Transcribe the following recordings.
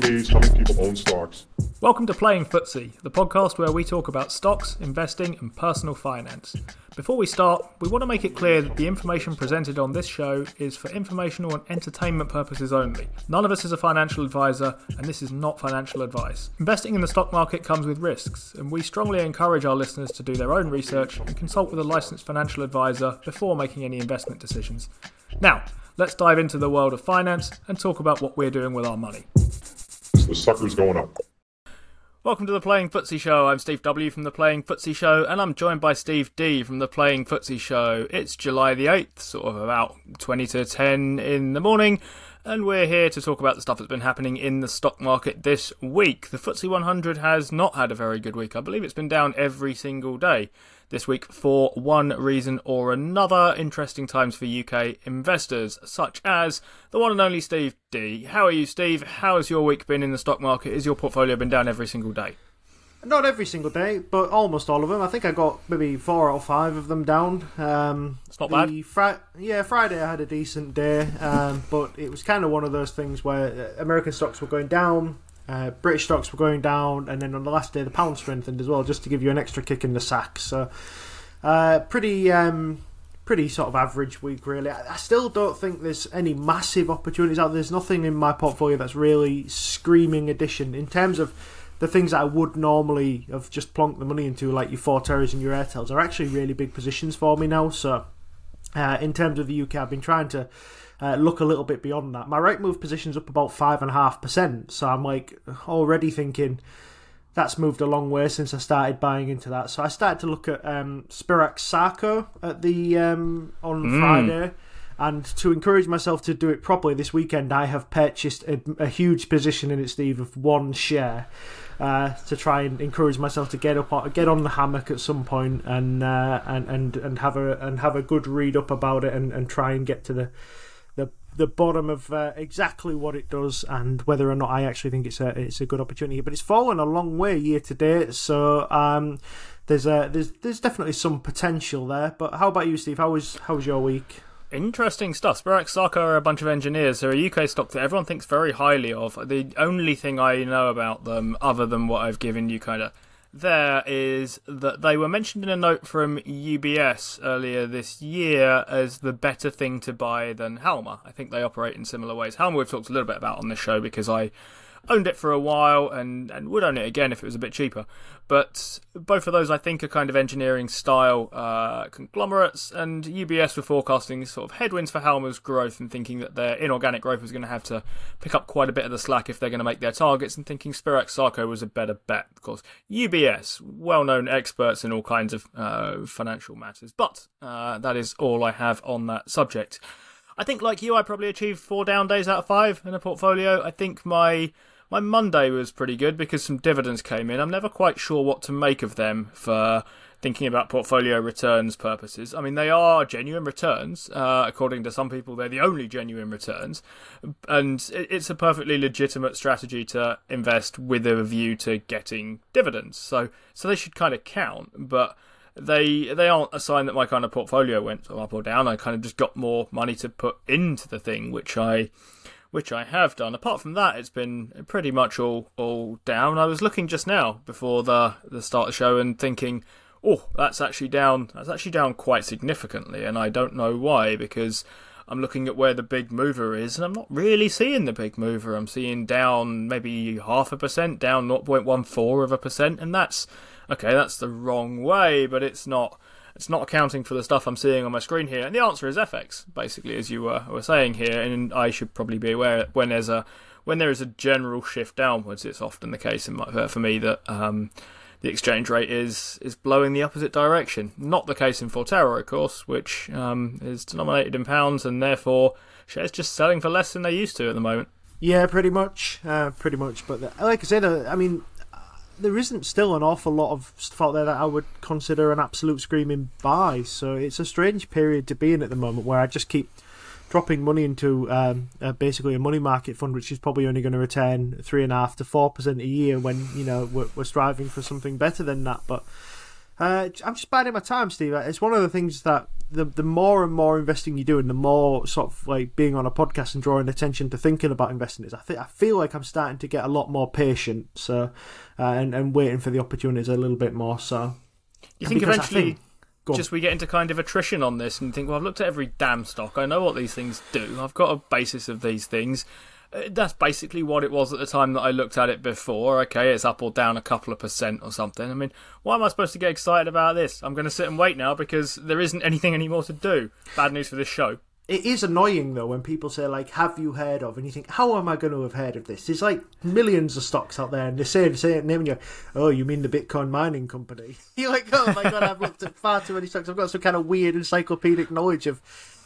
people own stocks. Welcome to Playing FTSE, the podcast where we talk about stocks, investing, and personal finance. Before we start, we want to make it clear that the information presented on this show is for informational and entertainment purposes only. None of us is a financial advisor, and this is not financial advice. Investing in the stock market comes with risks, and we strongly encourage our listeners to do their own research and consult with a licensed financial advisor before making any investment decisions. Now, let's dive into the world of finance and talk about what we're doing with our money. The sucker's going up. Welcome to the Playing FTSE Show. I'm Steve W from the Playing FTSE Show, and I'm joined by Steve D from the Playing FTSE Show. It's July the 8th, sort of about 20 to 10 in the morning, and we're here to talk about the stuff that's been happening in the stock market this week. The FTSE 100 has not had a very good week. I believe it's been down every single day this week for one reason or another. Interesting times for UK investors, such as the one and only Steve D. How are you, Steve? How has your week been in the stock market? Is your portfolio been down every single day? Not every single day, but almost all of them. I think I got maybe four or five of them down. Um, it's not bad. Fri- yeah, Friday I had a decent day, um, but it was kind of one of those things where uh, American stocks were going down, uh, British stocks were going down, and then on the last day the pound strengthened as well, just to give you an extra kick in the sack. So, uh, pretty, um, pretty sort of average week really. I, I, still don't think there's any massive opportunities out. there. There's nothing in my portfolio that's really screaming addition in terms of the things that I would normally have just plonked the money into, like your Forterras and your Airtels, are actually really big positions for me now. So, uh, in terms of the UK, I've been trying to uh, look a little bit beyond that. My Rightmove position's up about five and a half percent, so I'm like already thinking that's moved a long way since I started buying into that. So I started to look at um, Spirax Sarco at the um, on mm. Friday. And to encourage myself to do it properly this weekend, I have purchased a, a huge position in it, Steve, of one share. Uh, to try and encourage myself to get up, on, get on the hammock at some point, and uh, and and and have a and have a good read up about it, and, and try and get to the the the bottom of uh, exactly what it does and whether or not I actually think it's a it's a good opportunity. But it's fallen a long way year to date, so um, there's a there's there's definitely some potential there. But how about you, Steve? How was how was your week? Interesting stuff. Spirax Sarco are a bunch of engineers. They're a UK stock that everyone thinks very highly of. The only thing I know about them, other than what I've given you kind of there, is that they were mentioned in a note from UBS earlier this year as the better thing to buy than Halma. I think they operate in similar ways. Halma we've talked a little bit about on this show because I owned it for a while and, and would own it again if it was a bit cheaper. But both of those, I think, are kind of engineering style uh, conglomerates, and UBS were forecasting sort of headwinds for Halma's growth and thinking that their inorganic growth was going to have to pick up quite a bit of the slack if they're going to make their targets, and thinking Spirax Sarco was a better bet. Of course, UBS, well known experts in all kinds of uh, financial matters. But uh, that is all I have on that subject. I think, like you, I probably achieved four down days out of five in a portfolio. I think my my Monday was pretty good because some dividends came in. I'm never quite sure what to make of them for thinking about portfolio returns purposes. I mean, they are genuine returns. Uh, according to some people, they're the only genuine returns. And it's a perfectly legitimate strategy to invest with a view to getting dividends. So, so they should kind of count. But they they aren't a sign that my kind of portfolio went up or down. I kind of just got more money to put into the thing, which I which I have done. Apart from that, it's been pretty much all all down. I was looking just now before the the start of the show and thinking, oh, that's actually down. That's actually down quite significantly, and I don't know why because. I'm looking at where the big mover is, and I'm not really seeing the big mover. I'm seeing down maybe half a percent, down 0.14 of a percent, and that's okay. That's the wrong way, but it's not it's not accounting for the stuff I'm seeing on my screen here. And the answer is FX, basically, as you were, were saying here. And I should probably be aware when there's a when there is a general shift downwards, it's often the case my, for me that um, the exchange rate is is blowing the opposite direction. Not the case in Forterra, of course, which um, is denominated in pounds, and therefore shares just selling for less than they used to at the moment. Yeah, pretty much, uh, pretty much. But the, like I said, uh, I mean, there isn't still an awful lot of stuff out there that I would consider an absolute screaming buy. So it's a strange period to be in at the moment where I just keep dropping money into um, uh, basically a money market fund, which is probably only going to return three and a half to four percent a year. When you know we're, we're, striving for something better than that, but uh, I'm just biding my time, Steve. It's one of the things that the the more and more investing you do, and the more sort of like being on a podcast and drawing attention to thinking about investing is, I think I feel like I'm starting to get a lot more patient. So, uh, and and waiting for the opportunities a little bit more. So, you think because eventually think- just we get into kind of attrition on this and think, well, I've looked at every damn stock. I know what these things do. I've got a basis of these things. That's basically what it was at the time that I looked at it before. Okay, it's up or down a couple of percent or something. I mean, why am I supposed to get excited about this? I'm going to sit and wait now because there isn't anything anymore to do. Bad news for this show. It is annoying though when people say like, "Have you heard of?" and you think, "How am I going to have heard of this?" There's like millions of stocks out there, and they say the same name, and you're, "Oh, you mean the Bitcoin mining company?" You're like, "Oh my god, I've looked at far too many stocks. I've got some kind of weird encyclopedic knowledge of."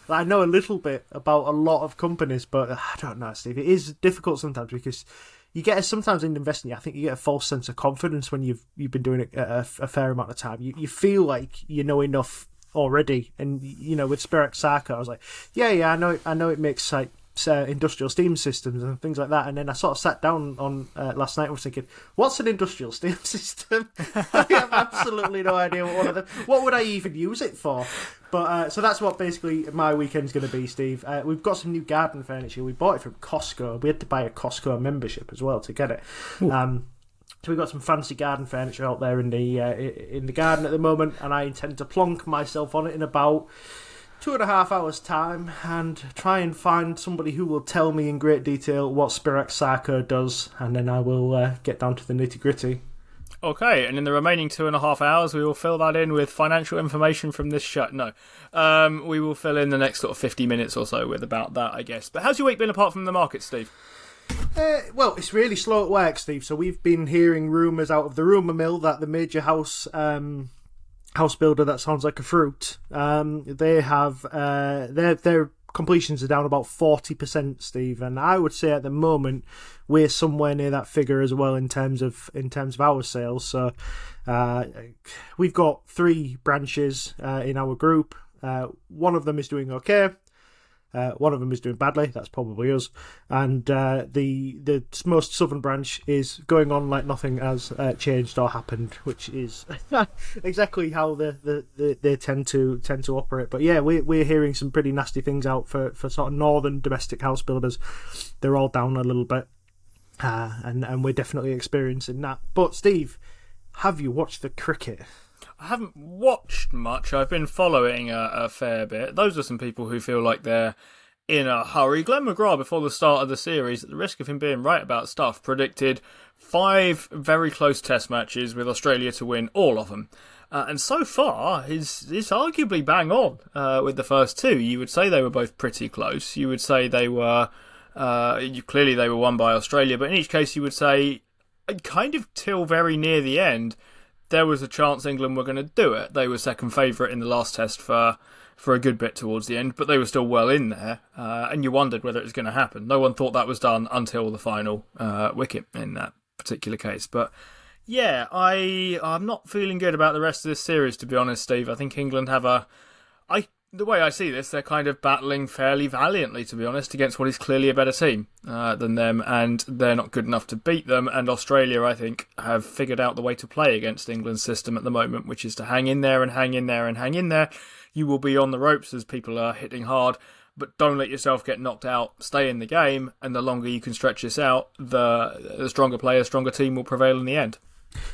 I know a little bit about a lot of companies, but uh, I don't know, Steve. It is difficult sometimes because you get sometimes in investing. I think you get a false sense of confidence when you've you've been doing it a, a fair amount of time. You you feel like you know enough already, and you know with Spirax Sarco, I was like, yeah, yeah, I know, it, I know it makes like uh, industrial steam systems and things like that. And then I sort of sat down on uh, last night and was thinking, what's an industrial steam system? I have absolutely no idea what one of them. What would I even use it for? But uh, so that's what basically my weekend's going to be, Steve. Uh, we've got some new garden furniture. We bought it from Costco. We had to buy a Costco membership as well to get it. Um, so we've got some fancy garden furniture out there in the uh, in the garden at the moment, and I intend to plonk myself on it in about two and a half hours' time and try and find somebody who will tell me in great detail what Spirax Sarco does, and then I will uh, get down to the nitty gritty. Okay, and in the remaining two and a half hours, we will fill that in with financial information from this show. No, um, we will fill in the next sort of 50 minutes or so with about that, I guess. But how's your week been apart from the market, Steve? Uh, well, it's really slow at work, Steve. So we've been hearing rumours out of the rumour mill that the major house um, house builder that sounds like a fruit, um, they have uh, their their completions are down about forty percent, Steve. And I would say at the moment we're somewhere near that figure as well in terms of in terms of our sales. So uh, we've got three branches uh, in our group. Uh, one of them is doing okay. Uh, one of them is doing badly. That's probably us. And uh, the the most southern branch is going on like nothing has uh, changed or happened, which is exactly how the, the, the, they tend to tend to operate. But yeah, we're we're hearing some pretty nasty things out for, for sort of northern domestic house builders. They're all down a little bit, uh, and and we're definitely experiencing that. But Steve, have you watched the cricket? I haven't watched much. I've been following a, a fair bit. Those are some people who feel like they're in a hurry. Glenn McGrath, before the start of the series, at the risk of him being right about stuff, predicted five very close test matches with Australia to win all of them. Uh, and so far, he's, he's arguably bang on uh, with the first two. You would say they were both pretty close. You would say they were, uh, you, clearly they were won by Australia, but in each case, you would say, uh, kind of till very near the end, there was a chance England were going to do it. They were second favourite in the last test for for a good bit towards the end, but they were still well in there, uh, and you wondered whether it was going to happen. No one thought that was done until the final uh, wicket in that particular case. But yeah, I I'm not feeling good about the rest of this series, to be honest, Steve. I think England have a the way I see this, they're kind of battling fairly valiantly, to be honest, against what is clearly a better team uh, than them, and they're not good enough to beat them. And Australia, I think, have figured out the way to play against England's system at the moment, which is to hang in there and hang in there and hang in there. You will be on the ropes as people are hitting hard, but don't let yourself get knocked out. Stay in the game, and the longer you can stretch this out, the, the stronger player, stronger team will prevail in the end.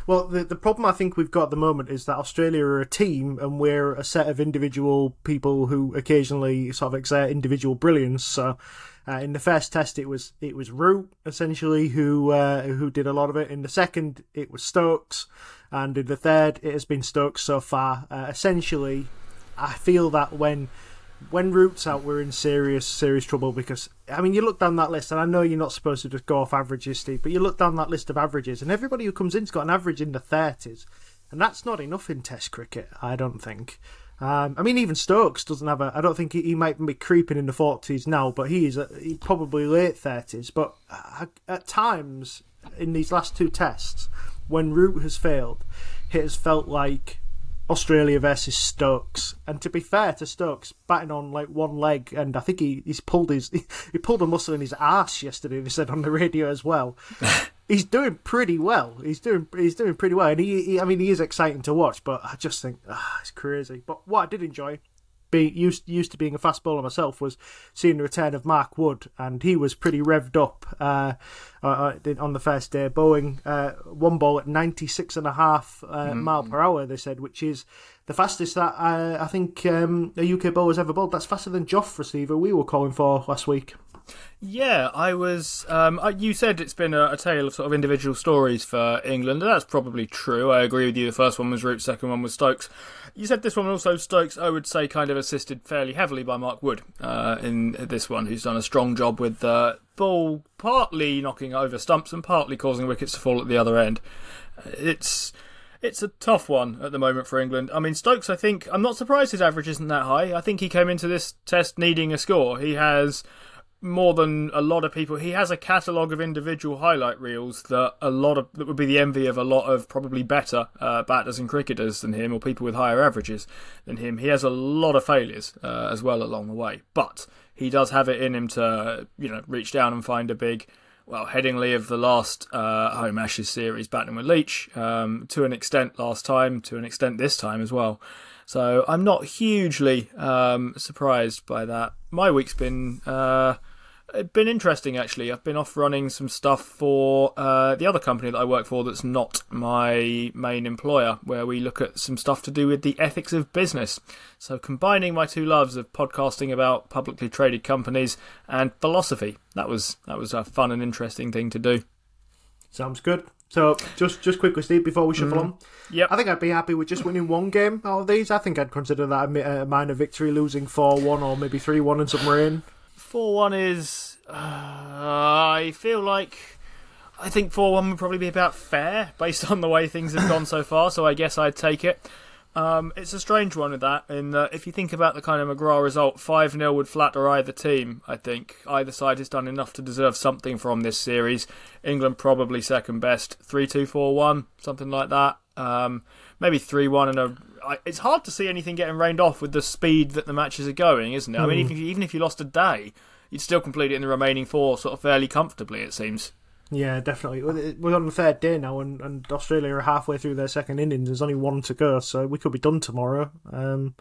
Well, the the problem I think we've got at the moment is that Australia are a team, and we're a set of individual people who occasionally sort of exert individual brilliance. So, uh, in the first test, it was it was Root essentially who uh, who did a lot of it. In the second, it was Stokes, and in the third, it has been Stokes so far. Uh, essentially, I feel that when when Root's out, we're in serious, serious trouble because I mean, you look down that list, and I know you're not supposed to just go off averages, Steve, but you look down that list of averages, and everybody who comes in's got an average in the thirties, and that's not enough in Test cricket, I don't think. Um, I mean, even Stokes doesn't have a. I don't think he, he might be creeping in the forties now, but he is a, he probably late thirties. But uh, at times in these last two tests, when Root has failed, it has felt like Australia versus Stokes. And to be fair to Stokes, batting on like one leg, and I think he, he's pulled his he pulled a muscle in his ass yesterday. They said on the radio as well. he's doing pretty well. He's doing he's doing pretty well, and he, he I mean he is exciting to watch. But I just think ah, it's crazy. But what I did enjoy be used used to being a fast bowler myself was seeing the return of Mark Wood, and he was pretty revved up uh, uh, on the first day, bowling uh, one ball at 96 and a half uh, mile per hour. They said, which is the fastest that uh, I think um, a UK bowler's ever bowled. That's faster than Jofra Archer we were calling for last week. Yeah, I was. Um, you said it's been a, a tale of sort of individual stories for England, and that's probably true. I agree with you. The first one was Root, second one was Stokes. You said this one also Stokes. I would say kind of assisted fairly heavily by Mark Wood uh, in this one, who's done a strong job with the ball, partly knocking over stumps and partly causing wickets to fall at the other end. It's it's a tough one at the moment for England. I mean, Stokes, I think, I'm not surprised his average isn't that high. I think he came into this test needing a score. He has more than a lot of people. He has a catalogue of individual highlight reels that a lot of that would be the envy of a lot of probably better uh, batters and cricketers than him, or people with higher averages than him. He has a lot of failures uh, as well along the way, but he does have it in him to you know reach down and find a big. Well, Headingley of the last uh, home Ashes series, battling with Leach, um, to an extent last time, to an extent this time as well. So I'm not hugely um, surprised by that. My week's been uh, been interesting actually. I've been off running some stuff for uh, the other company that I work for that's not my main employer, where we look at some stuff to do with the ethics of business. So combining my two loves of podcasting about publicly traded companies and philosophy. That was that was a fun and interesting thing to do. Sounds good. So just just quickly, Steve, before we shuffle on, yeah, I think I'd be happy with just winning one game out of these. I think I'd consider that a a minor victory, losing four one or maybe three one in some rain. Four one is. Uh, I feel like. I think four one would probably be about fair based on the way things have gone so far. So I guess I'd take it. Um, it's a strange one with that. In that, if you think about the kind of McGrath result, five 0 would flatter either team. I think either side has done enough to deserve something from this series. England probably second best, three two four one, something like that. Um, maybe three one and a. I- It's hard to see anything getting rained off with the speed that the matches are going, isn't it? I mean, even if you, even if you lost a day, you'd still complete it in the remaining four, sort of fairly comfortably. It seems. Yeah, definitely. We're on the third day now, and, and Australia are halfway through their second innings. There's only one to go, so we could be done tomorrow. Um,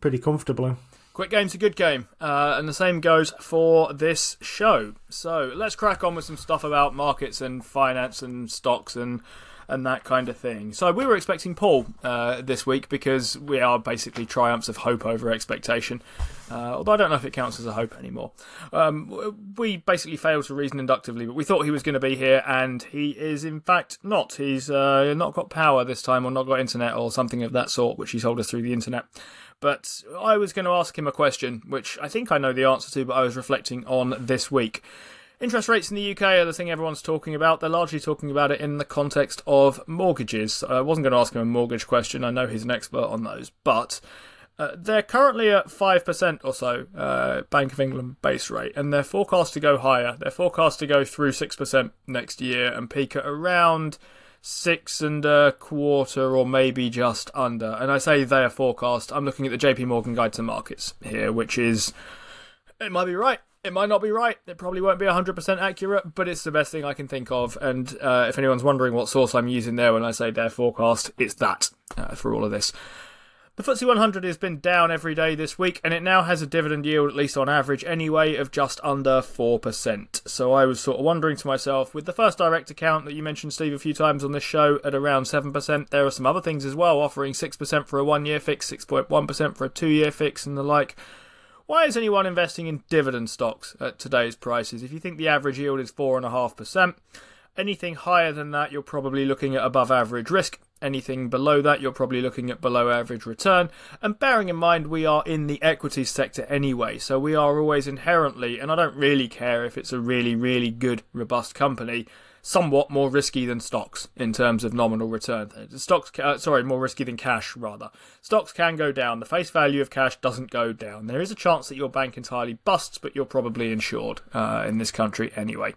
Pretty comfortably. Quick game's a good game, uh, and the same goes for this show. So let's crack on with some stuff about markets and finance and stocks and and that kind of thing. So we were expecting Paul uh, this week because we are basically triumphs of hope over expectation. Uh, although I don't know if it counts as a hope anymore. Um, we basically failed to reason inductively, but we thought he was going to be here, and he is in fact not. He's uh, not got power this time, or not got internet, or something of that sort, which he told us through the internet. But I was going to ask him a question, which I think I know the answer to, but I was reflecting on this week. Interest rates in the UK are the thing everyone's talking about. They're largely talking about it in the context of mortgages. I wasn't going to ask him a mortgage question. I know he's an expert on those, but uh, they're currently at five percent or so, uh, Bank of England base rate, and they're forecast to go higher. They're forecast to go through six percent next year and peak at around six and a quarter, or maybe just under. And I say they are forecast. I'm looking at the J.P. Morgan Guide to Markets here, which is it might be right. It might not be right. It probably won't be 100% accurate, but it's the best thing I can think of. And uh, if anyone's wondering what source I'm using there when I say their forecast, it's that uh, for all of this. The FTSE 100 has been down every day this week, and it now has a dividend yield, at least on average anyway, of just under 4%. So I was sort of wondering to myself, with the first direct account that you mentioned, Steve, a few times on this show at around 7%, there are some other things as well, offering 6% for a one year fix, 6.1% for a two year fix, and the like. Why is anyone investing in dividend stocks at today's prices? If you think the average yield is 4.5%, anything higher than that, you're probably looking at above average risk. Anything below that, you're probably looking at below average return. And bearing in mind, we are in the equities sector anyway, so we are always inherently, and I don't really care if it's a really, really good, robust company, somewhat more risky than stocks in terms of nominal return. Stocks, uh, sorry, more risky than cash rather. Stocks can go down. The face value of cash doesn't go down. There is a chance that your bank entirely busts, but you're probably insured uh, in this country anyway.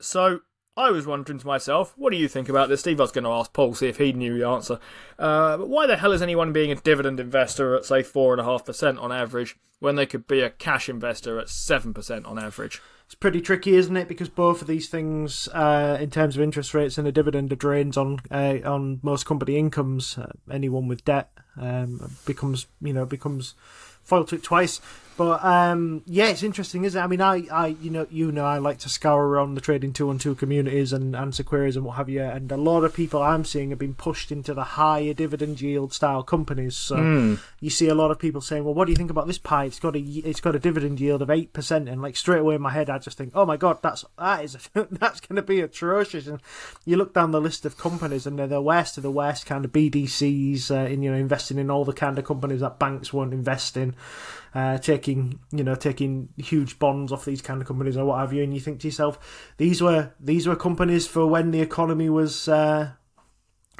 So I was wondering to myself, what do you think about this? Steve, I was going to ask Paul, see if he knew the answer. Uh, but why the hell is anyone being a dividend investor at, say, 4.5% on average when they could be a cash investor at 7% on average? It's pretty tricky, isn't it? Because both of these things, uh, in terms of interest rates and a dividend, are drains on uh, on most company incomes. Uh, anyone with debt um, becomes, you know, becomes foiled it twice. But um, yeah, it's interesting, isn't it? I mean, I, I, you know, you know, I like to scour around the Trading 212 communities and answer queries and what have you. And a lot of people I'm seeing have been pushed into the higher dividend yield style companies. So Mm. you see a lot of people saying, "Well, what do you think about this pie? It's got a it's got a dividend yield of eight percent." And like straight away in my head, I just think, "Oh my god, that's that is that's going to be atrocious." And you look down the list of companies, and they're the worst of the worst kind of BDCs, uh, in you know investing in all the kind of companies that banks won't invest in, uh, taking you know taking huge bonds off these kind of companies or what have you. And you think to yourself, these were these were companies for when the economy was. Uh,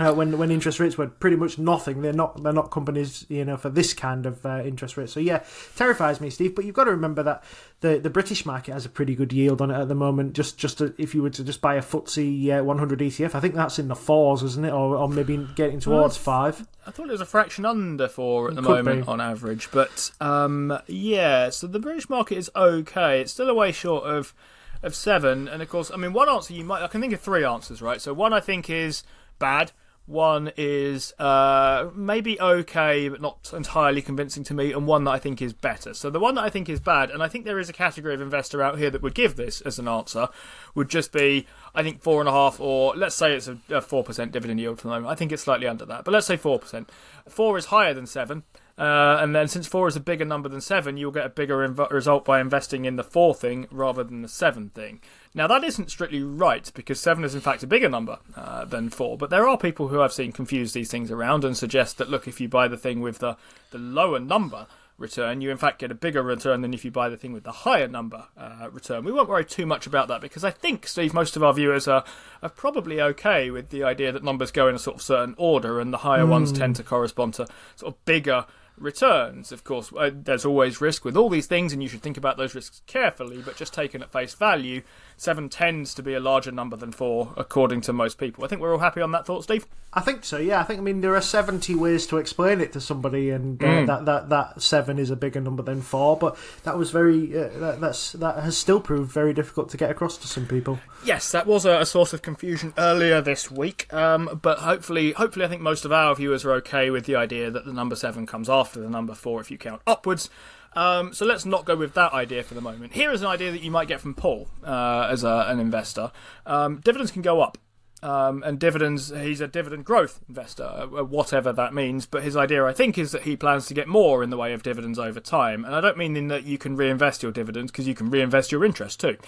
uh, when when interest rates were pretty much nothing, they're not they're not companies you know for this kind of uh, interest rate. So yeah, terrifies me, Steve. But you've got to remember that the, the British market has a pretty good yield on it at the moment. Just just to, if you were to just buy a FTSE uh, 100 ETF, I think that's in the fours, isn't it, or, or maybe getting towards five. I thought it was a fraction under four at the Could moment be. on average, but um, yeah. So the British market is okay. It's still a way short of of seven, and of course, I mean, one answer you might I can think of three answers, right? So one I think is bad. One is uh, maybe okay, but not entirely convincing to me, and one that I think is better. So the one that I think is bad, and I think there is a category of investor out here that would give this as an answer, would just be I think four and a half, or let's say it's a four percent dividend yield for the moment. I think it's slightly under that, but let's say four percent. Four is higher than seven. Uh, and then, since four is a bigger number than seven, you'll get a bigger inv- result by investing in the four thing rather than the seven thing. Now, that isn't strictly right because seven is in fact a bigger number uh, than four. But there are people who I've seen confuse these things around and suggest that look, if you buy the thing with the the lower number return, you in fact get a bigger return than if you buy the thing with the higher number uh, return. We won't worry too much about that because I think, Steve, most of our viewers are, are probably okay with the idea that numbers go in a sort of certain order and the higher ones tend to correspond to sort of bigger returns. Of course, uh, there's always risk with all these things, and you should think about those risks carefully. But just taken at face value, seven tends to be a larger number than four, according to most people. I think we're all happy on that thought, Steve. I think so. Yeah, I think. I mean, there are seventy ways to explain it to somebody, and uh, Mm. that, that that seven is a bigger number than four. But that was very uh, that, that's that has still proved very difficult to get across to some people. Yes, that was a, a source of confusion earlier this week. Um, but hopefully, hopefully, I think most of our viewers are okay with the idea that the number seven comes after the number four if you count upwards. Um, so let's not go with that idea for the moment. Here is an idea that you might get from Paul uh, as a, an investor. Um, dividends can go up. Um, and dividends, he's a dividend growth investor, uh, whatever that means. But his idea, I think, is that he plans to get more in the way of dividends over time. And I don't mean in that you can reinvest your dividends, because you can reinvest your interest too.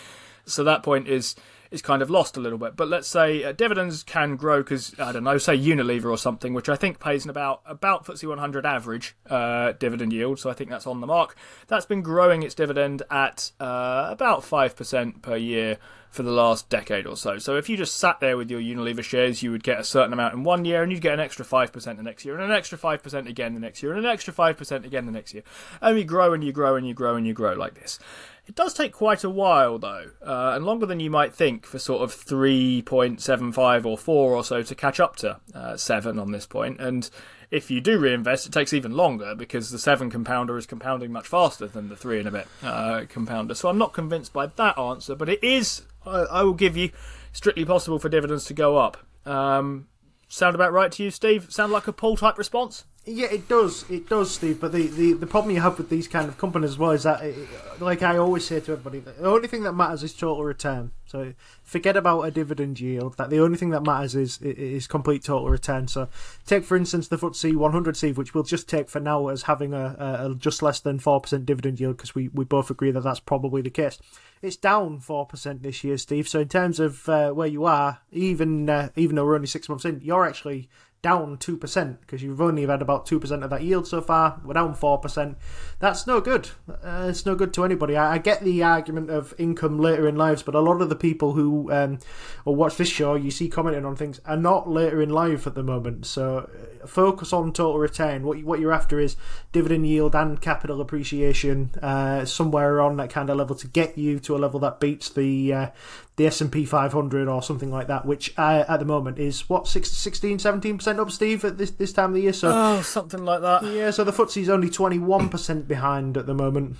So that point is is kind of lost a little bit. But let's say uh, dividends can grow because I don't know, say Unilever or something, which I think pays an about about FTSE 100 average uh, dividend yield. So I think that's on the mark. That's been growing its dividend at uh, about five percent per year for the last decade or so. So if you just sat there with your Unilever shares, you would get a certain amount in one year, and you'd get an extra five percent the next year, and an extra five percent again the next year, and an extra five percent again the next year, and you grow and you grow and you grow and you grow like this. It does take quite a while, though, uh, and longer than you might think for sort of 3.75 or 4 or so to catch up to uh, 7 on this point. And if you do reinvest, it takes even longer because the 7 compounder is compounding much faster than the 3 and a bit uh, compounder. So I'm not convinced by that answer, but it is, I, I will give you, strictly possible for dividends to go up. Um, sound about right to you, Steve? Sound like a Paul type response? Yeah, it does. It does, Steve. But the, the, the problem you have with these kind of companies as well is that, it, like I always say to everybody, the only thing that matters is total return. So forget about a dividend yield. That the only thing that matters is is complete total return. So take for instance the FTSE 100, Steve, which we'll just take for now as having a, a, just less than four percent dividend yield because we, we both agree that that's probably the case. It's down four percent this year, Steve. So in terms of uh, where you are, even uh, even though we're only six months in, you're actually down 2% because you've only had about 2% of that yield so far. We're down 4%. That's no good. Uh, it's no good to anybody. I, I get the argument of income later in lives, but a lot of the people who um, will watch this show, you see commenting on things, are not later in life at the moment. So uh, focus on total return. What, you, what you're after is dividend yield and capital appreciation uh, somewhere around that kind of level to get you to a level that beats the uh, the S&P 500 or something like that, which uh, at the moment is what 16, 17 percent up, Steve, at this this time of the year. So oh, something like that. Yeah, so the FTSE's only 21 percent behind at the moment.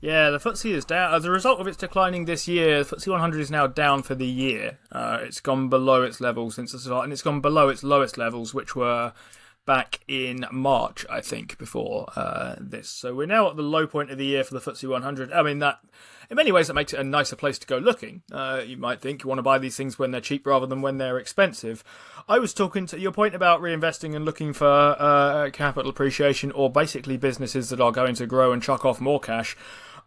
Yeah, the FTSE is down as a result of its declining this year. The FTSE 100 is now down for the year. Uh, it's gone below its levels since the start, and it's gone below its lowest levels, which were back in March, I think, before uh, this. So we're now at the low point of the year for the FTSE 100. I mean that in many ways that makes it a nicer place to go looking. Uh, you might think you want to buy these things when they're cheap rather than when they're expensive. I was talking to your point about reinvesting and looking for uh, capital appreciation or basically businesses that are going to grow and chuck off more cash.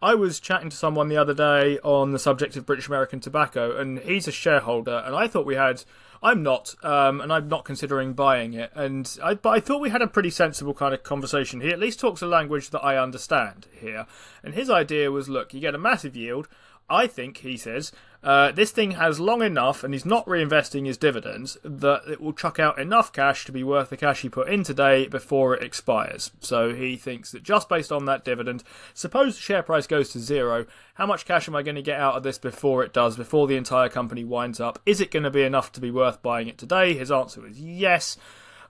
I was chatting to someone the other day on the subject of British American tobacco, and he's a shareholder, and I thought we had I'm not, um, and I'm not considering buying it. And I, but I thought we had a pretty sensible kind of conversation. He at least talks a language that I understand here. And his idea was, look, you get a massive yield. I think, he says, uh, this thing has long enough and he's not reinvesting his dividends that it will chuck out enough cash to be worth the cash he put in today before it expires. So he thinks that just based on that dividend, suppose the share price goes to zero, how much cash am I going to get out of this before it does, before the entire company winds up? Is it going to be enough to be worth buying it today? His answer is yes.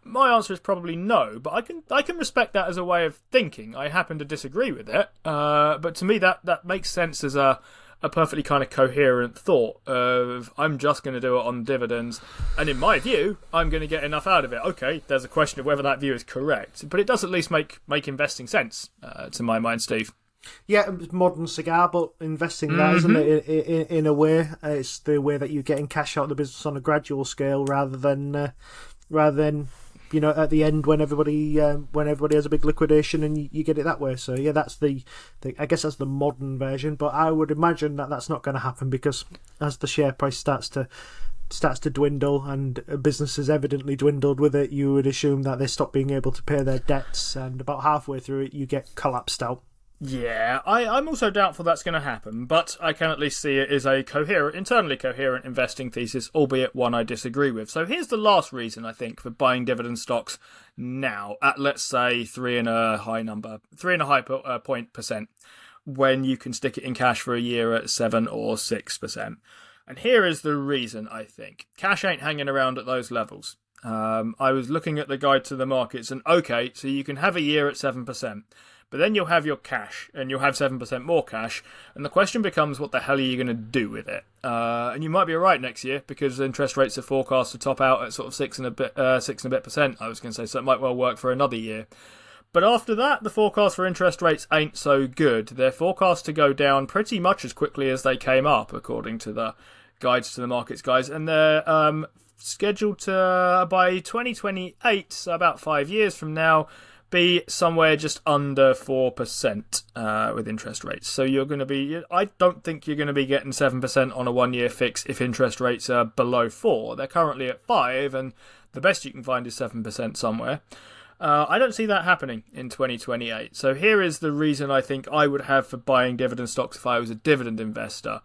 My answer is probably no, but I can I can respect that as a way of thinking. I happen to disagree with it, uh, but to me that that makes sense as a a perfectly kind of coherent thought of I'm just going to do it on dividends, and in my view, I'm going to get enough out of it. Okay, there's a question of whether that view is correct, but it does at least make make investing sense uh, to my mind, Steve. Yeah, modern cigar, butt investing that, mm-hmm. not it? In, in, in a way, uh, it's the way that you're getting cash out of the business on a gradual scale rather than uh, rather than you know at the end when everybody um, when everybody has a big liquidation and you, you, get it that way. So yeah that's the, the i guess that's the modern version but i would imagine that that's not going to happen because as the share price starts to starts to dwindle and businesses evidently dwindled with it you would assume that they stop being able to pay their debts and about halfway through it you get collapsed out yeah, I, I'm also doubtful that's going to happen, but I can at least see it as a coherent, internally coherent investing thesis, albeit one I disagree with. So here's the last reason I think for buying dividend stocks now at let's say three and a high number, three and a high po- uh, point percent, when you can stick it in cash for a year at seven or six percent. And here is the reason I think cash ain't hanging around at those levels. Um, I was looking at the guide to the markets, and okay, so you can have a year at seven percent but then you'll have your cash, and you'll have 7% more cash, and the question becomes what the hell are you going to do with it? Uh, and you might be right next year because interest rates are forecast to top out at sort of 6 and a bit, uh, 6 and a bit percent, I was going to say, so it might well work for another year. But after that, the forecast for interest rates ain't so good. They're forecast to go down pretty much as quickly as they came up, according to the guides to the markets guys, and they're um, scheduled to, uh, by 2028, so about five years from now, be somewhere just under 4% uh, with interest rates. So you're going to be, I don't think you're going to be getting 7% on a one year fix if interest rates are below 4. They're currently at 5, and the best you can find is 7% somewhere. Uh, I don't see that happening in 2028. So here is the reason I think I would have for buying dividend stocks if I was a dividend investor.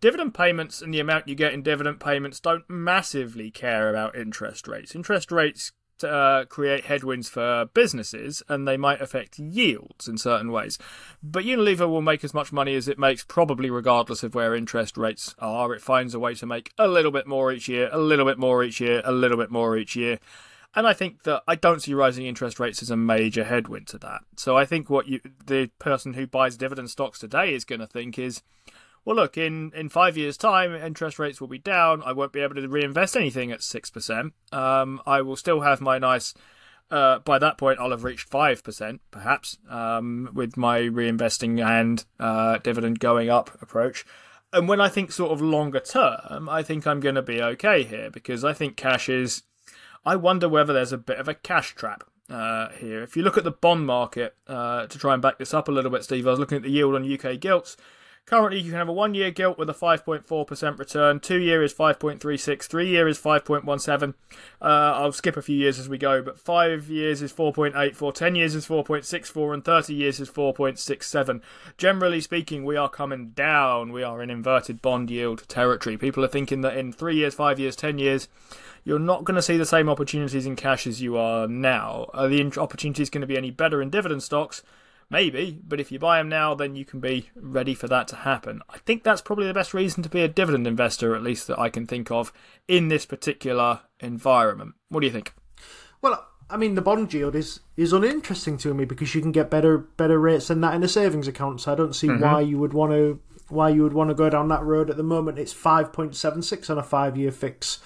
Dividend payments and the amount you get in dividend payments don't massively care about interest rates. Interest rates uh, create headwinds for businesses and they might affect yields in certain ways. But Unilever will make as much money as it makes, probably regardless of where interest rates are. It finds a way to make a little bit more each year, a little bit more each year, a little bit more each year. And I think that I don't see rising interest rates as a major headwind to that. So I think what you, the person who buys dividend stocks today is going to think is, well, look, in, in five years' time, interest rates will be down. I won't be able to reinvest anything at 6%. Um, I will still have my nice. Uh, by that point, I'll have reached 5%, perhaps, um, with my reinvesting and uh, dividend going up approach. And when I think sort of longer term, I think I'm going to be okay here because I think cash is. I wonder whether there's a bit of a cash trap uh, here. If you look at the bond market, uh, to try and back this up a little bit, Steve, I was looking at the yield on UK gilts. Currently, you can have a one year gilt with a 5.4% return, two year is 5.36, three year is 5.17. Uh, I'll skip a few years as we go, but five years is 4.84, 10 years is 4.64, and 30 years is 4.67. Generally speaking, we are coming down. We are in inverted bond yield territory. People are thinking that in three years, five years, 10 years, you're not going to see the same opportunities in cash as you are now. Are the opportunities going to be any better in dividend stocks? Maybe, but if you buy them now, then you can be ready for that to happen. I think that's probably the best reason to be a dividend investor, at least that I can think of in this particular environment. What do you think? Well, I mean, the bond yield is is uninteresting to me because you can get better better rates than that in a savings account. So I don't see Mm-hmm. why you would want to why you would want to go down that road at the moment. It's five point seven six on a five year fix.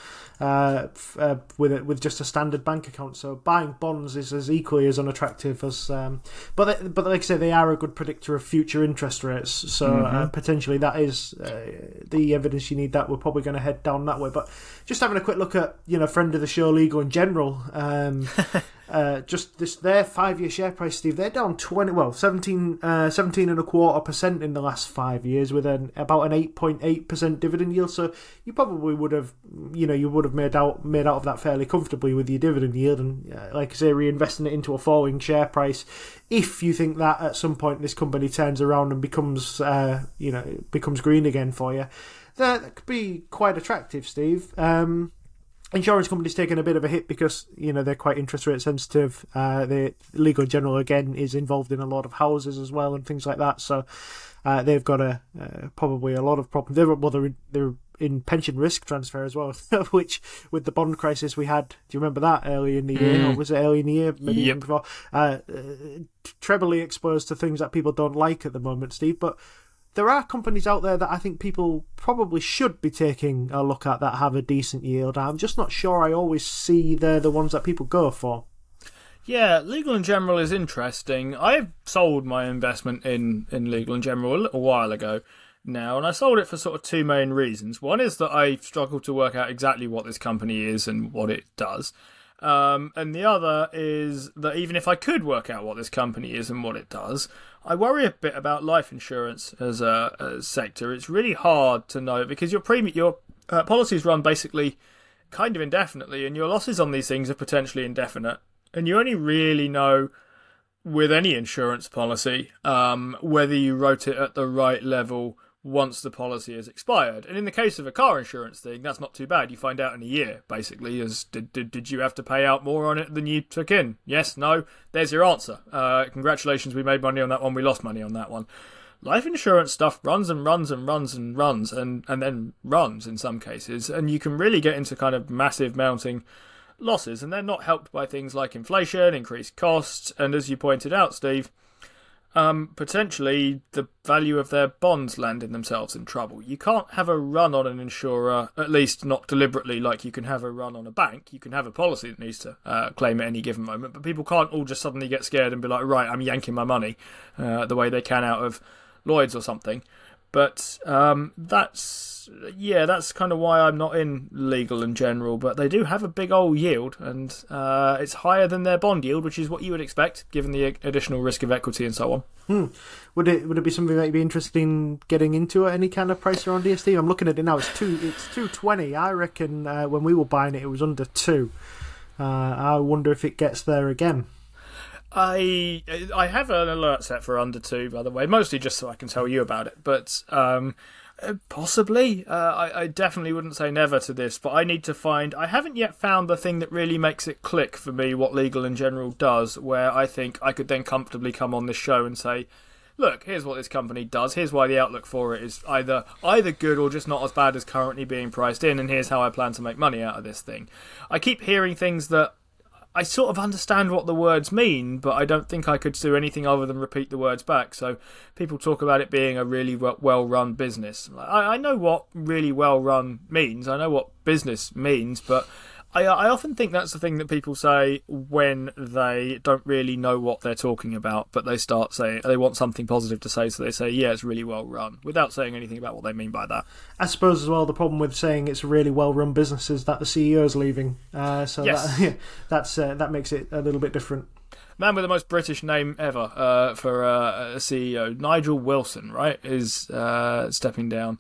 Uh, uh, with it, with just a standard bank account, so buying bonds is as equally as unattractive as. Um, but they, but like I say, they are a good predictor of future interest rates. So Mm-hmm. uh, potentially that is uh, the evidence you need. That we're probably going to head down that way. But just having a quick look at you know friend of the show Legal & General. Um, uh, just this their five year share price, Steve. They're down twenty, well, 17, uh, 17 and a quarter percent in the last five years, with an about an eight point eight percent dividend yield. So you probably would have, you know, you would have made out made out of that fairly comfortably with your dividend yield, and uh, like I say, reinvesting it into a falling share price. If you think that at some point this company turns around and becomes, uh, you know, becomes green again for you, that, that could be quite attractive, Steve. Um, insurance companies taking a bit of a hit because you know they're quite interest rate sensitive. Uh, the legal general again is involved in a lot of houses as well and things like that. So uh, they've got a uh, probably a lot of problems. They're, well, they're in, they're in pension risk transfer as well, which with the bond crisis we had. Do you remember that early in the year? Or was it early in the year? Maybe even before. Uh, uh, trebly exposed to things that people don't like at the moment, Steve. But there are companies out there that I think people probably should be taking a look at that have a decent yield. I'm just not sure I always see they're the ones that people go for. Yeah, Legal & General is interesting. I sold my investment in, in Legal & General a little while ago now, and I sold it for sort of two main reasons. One is that I struggled to work out exactly what this company is and what it does. Um, and the other is that even if I could work out what this company is and what it does, I worry a bit about life insurance as a, a sector. It's really hard to know because your premium, your uh, policies run basically kind of indefinitely, and your losses on these things are potentially indefinite. And you only really know with any insurance policy um, whether you wrote it at the right level once the policy has expired. And in the case of a car insurance thing, that's not too bad. You find out in a year, basically, as did, did, did you have to pay out more on it than you took in? Yes, no. There's your answer. Uh, congratulations, we made money on that one, we lost money on that one. Life insurance stuff runs and runs and runs and runs and, and then runs in some cases, and you can really get into kind of massive mounting losses, and they're not helped by things like inflation, increased costs, and as you pointed out, Steve, um, potentially the value of their bonds landing themselves in trouble. You can't have a run on an insurer, at least not deliberately, like you can have a run on a bank. You can have a policy that needs to uh, claim at any given moment, but people can't all just suddenly get scared and be like, right, I'm yanking my money, uh, the way they can out of Lloyd's or something. But um, that's yeah, that's kind of why I'm not in Legal & General. But they do have a big old yield, and uh, it's higher than their bond yield, which is what you would expect given the additional risk of equity and so on. Would it would it be something that you'd be interested in getting into at any kind of price around Steve? I'm looking at it now. It's two. It's two twenty. I reckon uh, when we were buying it, it was under two. Uh, I wonder if it gets there again. I I have an alert set for under two, by the way, mostly just so I can tell you about it. But um, uh, possibly, uh, I, I definitely wouldn't say never to this. But I need to find. I haven't yet found the thing that really makes it click for me. What Legal & General does, where I think I could then comfortably come on this show and say. Look, here's what this company does. Here's why the outlook for it is either either good or just not as bad as currently being priced in, and here's how I plan to make money out of this thing. I keep hearing things that I sort of understand what the words mean, but I don't think I could do anything other than repeat the words back. So people talk about it being a really well run business. I, I know what really well run means, I know what business means, but I, I often think that's the thing that people say when they don't really know what they're talking about, but they start saying they want something positive to say, so they say, yeah, it's really well run, without saying anything about what they mean by that. I suppose as well the problem with saying it's a really well run business is that the CEO is leaving. Uh, so Yes. that, that's uh, that makes it a little bit different. Man with the most British name ever uh, for uh, a CEO, Nigel Wilson, right, is uh, stepping down.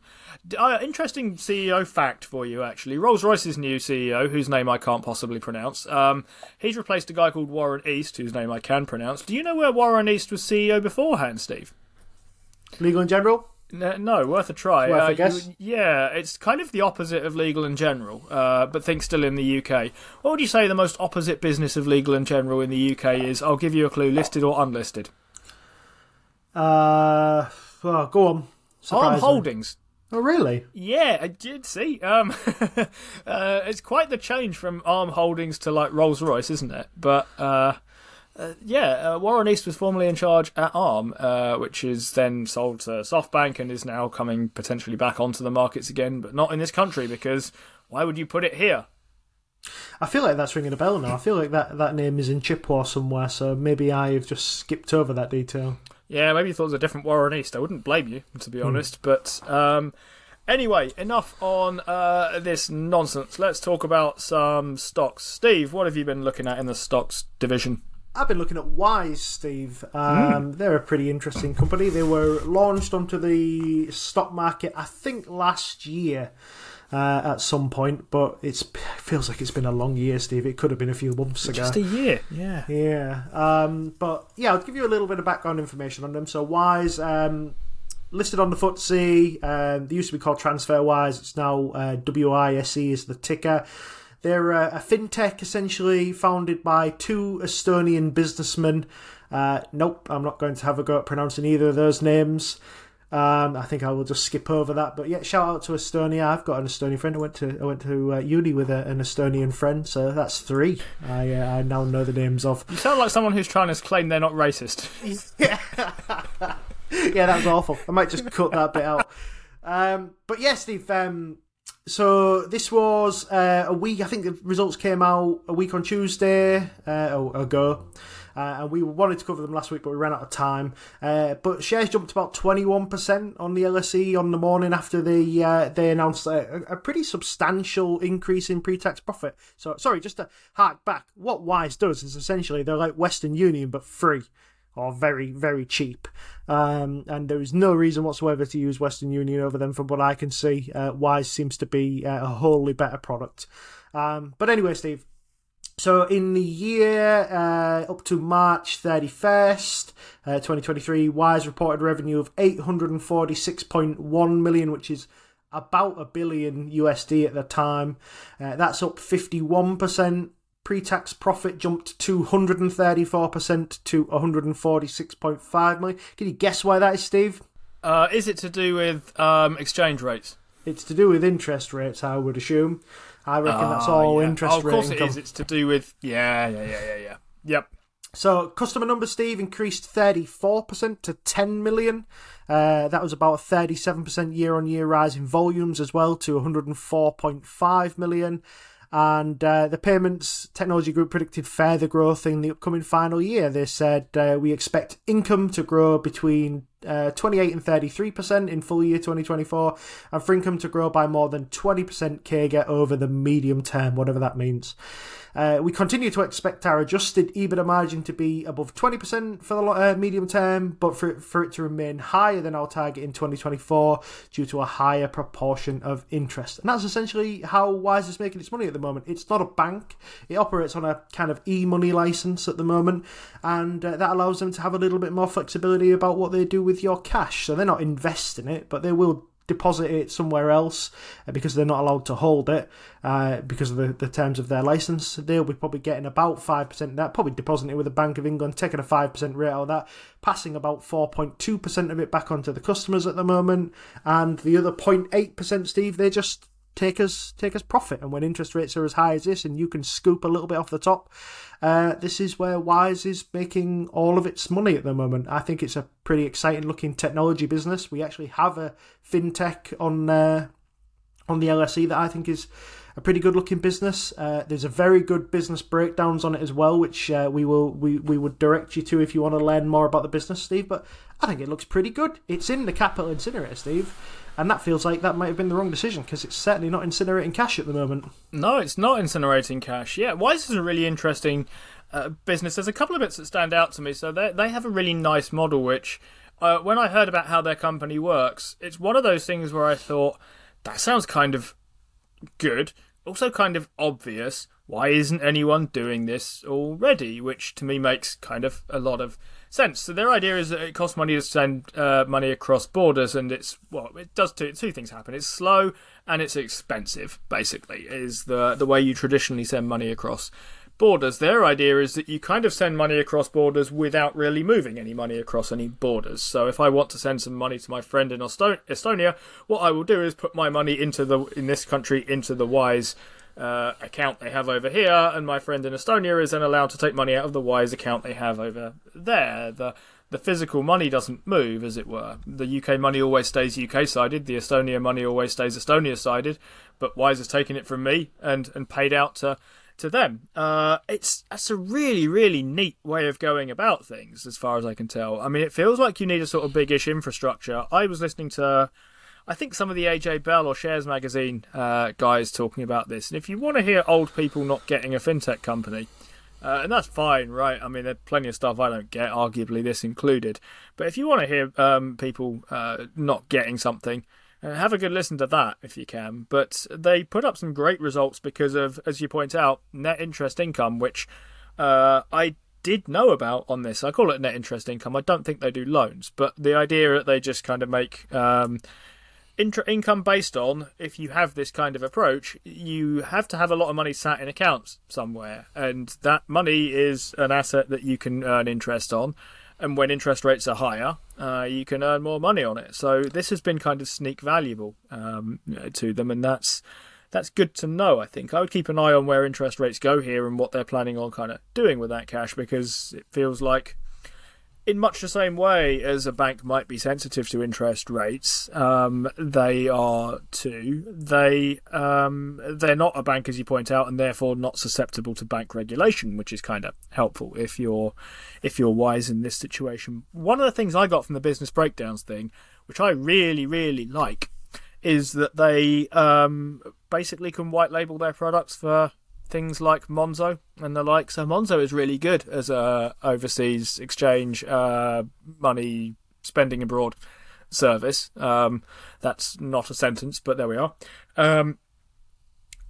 Uh, interesting CEO fact for you, actually. Rolls Royce's new CEO, whose name I can't possibly pronounce, um, he's replaced a guy called Warren East, whose name I can pronounce. Do you know where Warren East was CEO beforehand, Steve? Legal & General. N- No, worth a try. Worth a Uh, you- yeah, it's kind of the opposite of Legal & General, uh, but things still in the UK. What would you say the most opposite business of Legal & General in the UK is? I'll give you a clue: listed or unlisted. Uh, well, go on. Arm Holdings. Oh, really? Yeah, I did see. Um, uh, it's quite the change from Arm Holdings to like Rolls Royce, isn't it? But uh, uh, yeah, uh, Warren East was formerly in charge at Arm, uh, which is then sold to SoftBank and is now coming potentially back onto the markets again, but not in this country because why would you put it here? I feel like that's ringing a bell now. I feel like that, that name is in Chip War somewhere, so maybe I've just skipped over that detail. Yeah, maybe you thought it was a different Warren East. I wouldn't blame you, to be honest. But um, anyway, enough on uh, this nonsense. Let's talk about some stocks. Steve, what have you been looking at in the stocks division? I've been looking at Wise, Steve. Um, They're a pretty interesting company. They were launched onto the stock market, I think, last year uh, at some point, but it's, it feels like it's been a long year, Steve. It could have been a few months ago. Just a year, yeah. Yeah. Um, but yeah, I'll give you a little bit of background information on them. So Wise, um, listed on the FTSE. Um, they used to be called TransferWise. It's now uh, WISE is the ticker. They're uh, a fintech essentially founded by two Estonian businessmen. Uh, nope, I'm not going to have a go at pronouncing either of those names. Um, I think I will just skip over that. But yeah, shout out to Estonia. I've got an Estonian friend. I went to I went to uh, uni with a, an Estonian friend, so that's three. I uh, I now know the names of. You sound like someone who's trying to claim they're not racist. yeah, yeah, that was awful. I might just cut that bit out. Um, but yeah, Steve. Um, so this was uh, a week. I think the results came out a week on Tuesday uh, ago. Uh, and we wanted to cover them last week, but we ran out of time. Uh, but shares jumped about 21% on the LSE on the morning after they uh, they announced a, a pretty substantial increase in pre-tax profit. So, sorry, just to hark back, what Wise does is essentially they're like Western Union but free or very very cheap um, and there is no reason whatsoever to use western union over them from what i can see uh, wise seems to be uh, a wholly better product um, but anyway steve so in the year uh, up to March 31st, uh, 2023, Wise reported revenue of 846.1 million, which is about a billion USD at the time. Uh, that's up 51%. Pre-tax profit jumped 234% to 146.5 million. Can you guess why that is, Steve? Uh, is it to do with um, exchange rates? It's to do with interest rates, I would assume. I reckon that's all yeah. interest oh, of course income. it is. It's to do with yeah, yeah, yeah, yeah, yeah. Yep. So customer number, Steve, increased 34% to 10 million. Uh, that was about a 37% year on year rise in volumes as well to 104.5 million. And uh, the payments technology group predicted further growth in the upcoming final year. They said uh, we expect income to grow between uh, 28 and 33% in full year 2024, and for income to grow by more than 20% CAGR over the medium term, whatever that means. Uh, we continue to expect our adjusted EBITDA margin to be above 20% for the uh, medium term, but for, for it to remain higher than our target in 2024 due to a higher proportion of interest. And that's essentially how Wise is making its money at the moment. It's not a bank, it operates on a kind of e money license at the moment, and uh, that allows them to have a little bit more flexibility about what they do with your cash. So they're not investing it, but they will deposit it somewhere else uh, because they're not allowed to hold it uh, because of the, the terms of their license. They'll be probably getting about 5% of that, probably depositing it with the Bank of England, taking a 5% rate out of that, passing about 4.2% of it back onto the customers at the moment, and the other 0.8%, Steve, they just take us take us profit. And when interest rates are as high as this, and you can scoop a little bit off the top, uh, this is where Wise is making all of its money at the moment. I think it's a pretty exciting looking technology business. We actually have a fintech on uh, on the LSE that I think is a pretty good looking business. Uh, there's a very good business breakdowns on it as well, which uh, we will we, we would direct you to if you want to learn more about the business, Steve. But I think it looks pretty good. It's in the capital incinerator, Steve, and that feels like that might have been the wrong decision because it's certainly not incinerating cash at the moment. No, it's not incinerating cash. Yeah, Wise is this a really interesting uh, business. There's a couple of bits that stand out to me. So they they have a really nice model, which uh, when I heard about how their company works, it's one of those things where I thought that sounds kind of good, also kind of obvious. Why isn't anyone doing this already? Which to me makes kind of a lot of sense. So their idea is that it costs money to send uh, money across borders, and it's well, it does two two things happen. It's slow and it's expensive. Basically, is the the way you traditionally send money across borders. Their idea is that you kind of send money across borders without really moving any money across any borders. So if I want to send some money to my friend in Estonia, what I will do is put my money into the in this country into the Wise uh, account they have over here, and my friend in Estonia is then allowed to take money out of the Wise account they have over there. The the physical money doesn't move, as it were. The UK money always stays UK sided. The Estonia money always stays Estonia sided. But Wise has taken it from me and and paid out to to them. Uh, it's that's a really really neat way of going about things, as far as I can tell. I mean, it feels like you need a sort of biggish infrastructure. I was listening to. I think some of the AJ Bell or Shares Magazine uh, guys talking about this, and if you want to hear old people not getting a fintech company, uh, and that's fine, right? I mean, there's plenty of stuff I don't get, arguably this included. But if you want to hear um, people uh, not getting something, uh, have a good listen to that if you can. But they put up some great results because of, as you point out, net interest income, which uh, I did know about on this. I call it net interest income. I don't think they do loans, but the idea that they just kind of make um, income based on if you have this kind of approach, you have to have a lot of money sat in accounts somewhere, and that money is an asset that you can earn interest on. And when interest rates are higher, uh, you can earn more money on it. So this has been kind of sneak valuable um, to them, and that's that's good to know. I think I would keep an eye on where interest rates go here and what they're planning on kind of doing with that cash because it feels like in much the same way as a bank might be sensitive to interest rates, um, they are too. They um, they're not a bank, as you point out, and therefore not susceptible to bank regulation, which is kind of helpful if you're if you're wise in this situation. One of the things I got from the business breakdowns thing, which I really really like, is that they um, basically can white label their products for things like Monzo and the like. So Monzo is really good as a overseas exchange uh, money spending abroad service. Um, that's not a sentence, but there we are. Um,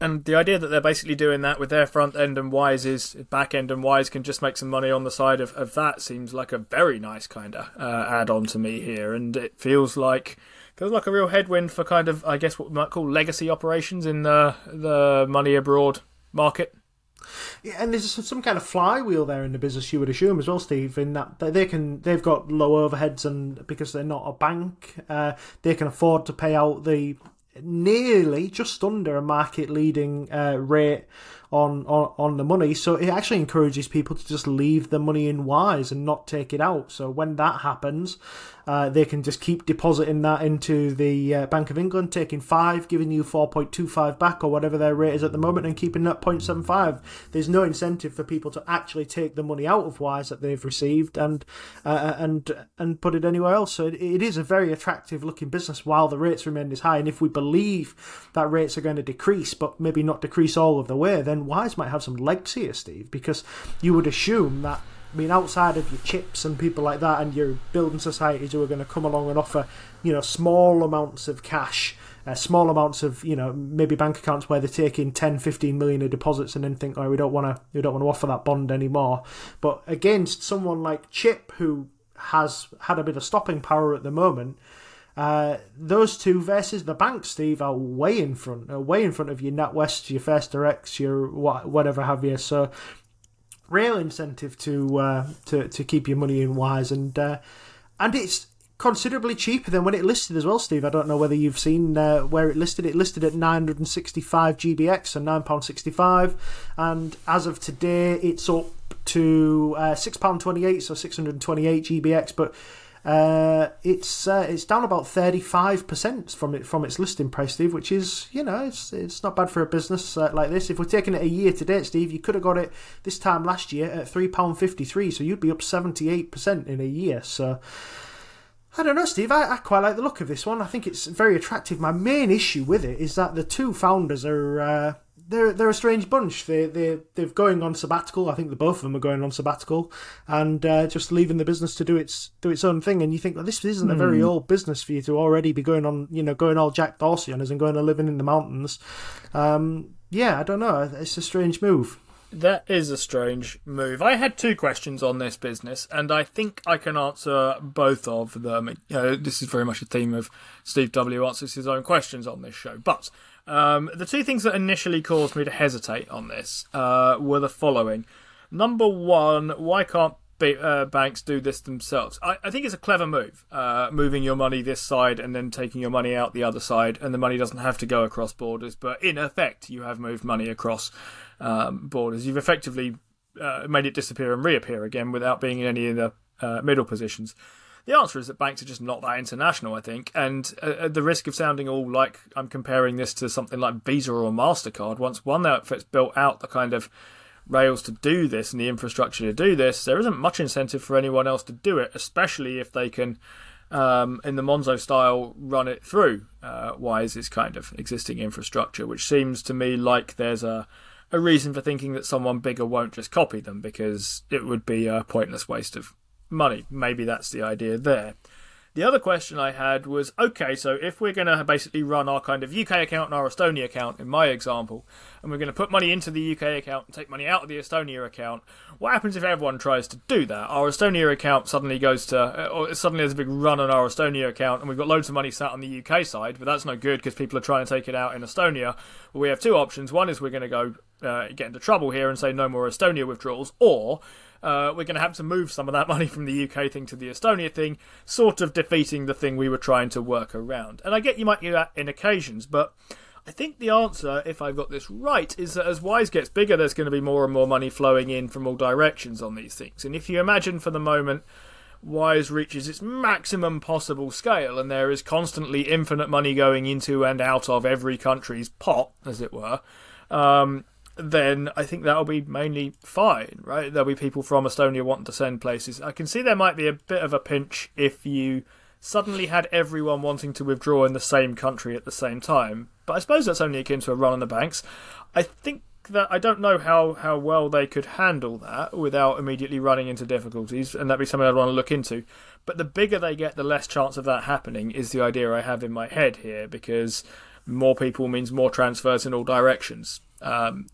and the idea that they're basically doing that with their front end and Wise is back end and Wise can just make some money on the side of, of that seems like a very nice kind of uh, add on to me here. And it feels like feels like a real headwind for kind of I guess what we might call legacy operations in the the money abroad market. Yeah, and there's some kind of flywheel there in the business, you would assume as well, Steve. In that they can, they've got low overheads, and because they're not a bank, uh, they can afford to pay out the nearly just under a market leading uh, rate on, on on the money. So it actually encourages people to just leave the money in Wise and not take it out. So when that happens, uh, they can just keep depositing that into the uh, Bank of England, taking five, giving you 4.25 back or whatever their rate is at the moment, and keeping that 0.75. There's no incentive for people to actually take the money out of Wise that they've received and uh, uh and and put it anywhere else. So it, it is a very attractive looking business while the rates remain this high. And if we believe that rates are going to decrease, but maybe not decrease all of the way, then Wise might have some legs here, Steve, because you would assume that I mean, outside of your chips and people like that, and your building societies who are going to come along and offer, you know, small amounts of cash, uh, small amounts of, you know, maybe bank accounts where they're taking 10, 15 million of deposits and then think, oh, we don't want to, we don't want to offer that bond anymore. But against someone like Chip, who has had a bit of stopping power at the moment, uh, those two versus the bank, Steve, are way in front, are way in front of your NatWest, your First Directs, your whatever have you. So real incentive to uh, to to keep your money in Wise, and uh, and it's considerably cheaper than when it listed as well, Steve. I don't know whether you've seen uh, where it listed. It listed at 965 GBX, so £9.65, and as of today, it's up to uh, £6.28, so 628 GBX, but uh, it's uh, it's down about thirty five percent from it from its listing price, Steve, which is you know it's it's not bad for a business uh, like this. If we're taking it a year to date, Steve, you could have got it this time last year at three pound fifty three, so you'd be up seventy eight percent in a year. So. I don't know, Steve. I, I, quite like the look of this one. I think it's very attractive. My main issue with it is that the two founders are uh, they're they're a strange bunch. They they they're going on sabbatical. I think the both of them are going on sabbatical, and uh, just leaving the business to do its do its own thing. And you think, well, this isn't a very mm. old business for you to already be going on, you know, going all Jack Dorsey on us and going and living in the mountains. Um, yeah, I don't know. It's a strange move. That is a strange move. I had two questions on this business, and I think I can answer both of them. You know, this is very much a theme of Steve W. answers his own questions on this show. But um, the two things that initially caused me to hesitate on this uh, were the following. Number one, why can't uh, banks do this themselves. I, I, think it's a clever move, uh, moving your money this side and then taking your money out the other side, and the money doesn't have to go across borders. But in effect, you have moved money across um, borders. You've effectively uh, made it disappear and reappear again without being in any of the uh, middle positions. The answer is that banks are just not that international, I think, and uh, at the risk of sounding all like I'm comparing this to something like Visa or Mastercard, once one outfit's built out the kind of rails to do this and the infrastructure to do this, there isn't much incentive for anyone else to do it, especially if they can, um, in the Monzo style, run it through uh, Wise's kind of existing infrastructure, which seems to me like there's a a reason for thinking that someone bigger won't just copy them because it would be a pointless waste of money. Maybe that's the idea there. The other question I had was okay, so if we're going to basically run our kind of UK account and our Estonia account, in my example, and we're going to put money into the UK account and take money out of the Estonia account, what happens if everyone tries to do that? Our Estonia account suddenly goes to, uh, or suddenly there's a big run on our Estonia account, and we've got loads of money sat on the UK side, but that's no good because people are trying to take it out in Estonia. Well, we have two options. One is we're going to go uh, get into trouble here and say no more Estonia withdrawals, or uh, we're going to have to move some of that money from the UK thing to the Estonia thing, sort of defeating the thing we were trying to work around. And I get you might do that in occasions, but I think the answer, if I've got this right, is that as Wise gets bigger, there's going to be more and more money flowing in from all directions on these things. And if you imagine for the moment, Wise reaches its maximum possible scale, and there is constantly infinite money going into and out of every country's pot, as it were. Um, then I think that'll be mainly fine, right? There'll be people from Estonia wanting to send places. I can see there might be a bit of a pinch if you suddenly had everyone wanting to withdraw in the same country at the same time. But I suppose that's only akin to a run on the banks. I think that I don't know how, how well they could handle that without immediately running into difficulties, and that'd be something I'd want to look into. But the bigger they get, the less chance of that happening is the idea I have in my head here, because more people means more transfers in all directions. Um,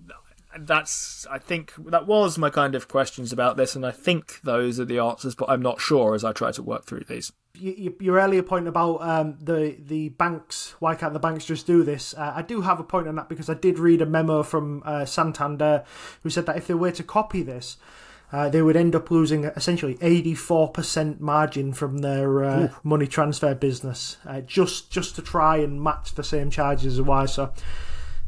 that's I think that was my kind of questions about this, and I think those are the answers, but I'm not sure as I try to work through these. Your earlier point about um, the the banks, why can't the banks just do this? Uh, I do have a point on that because I did read a memo from uh, Santander who said that if they were to copy this, uh, they would end up losing essentially 84% margin from their uh, money transfer business uh, just just to try and match the same charges as Wise. So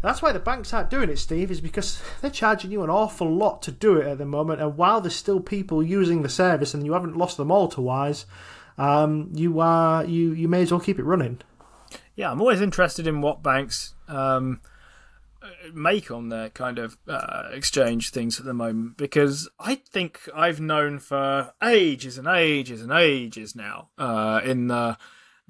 that's why the banks aren't doing it, Steve, is because they're charging you an awful lot to do it at the moment. And while there's still people using the service and you haven't lost them all to Wise, um, you are you you may as well keep it running. Yeah, I'm always interested in what banks um, make on their kind of uh, exchange things at the moment because I think I've known for ages and ages and ages now uh, in the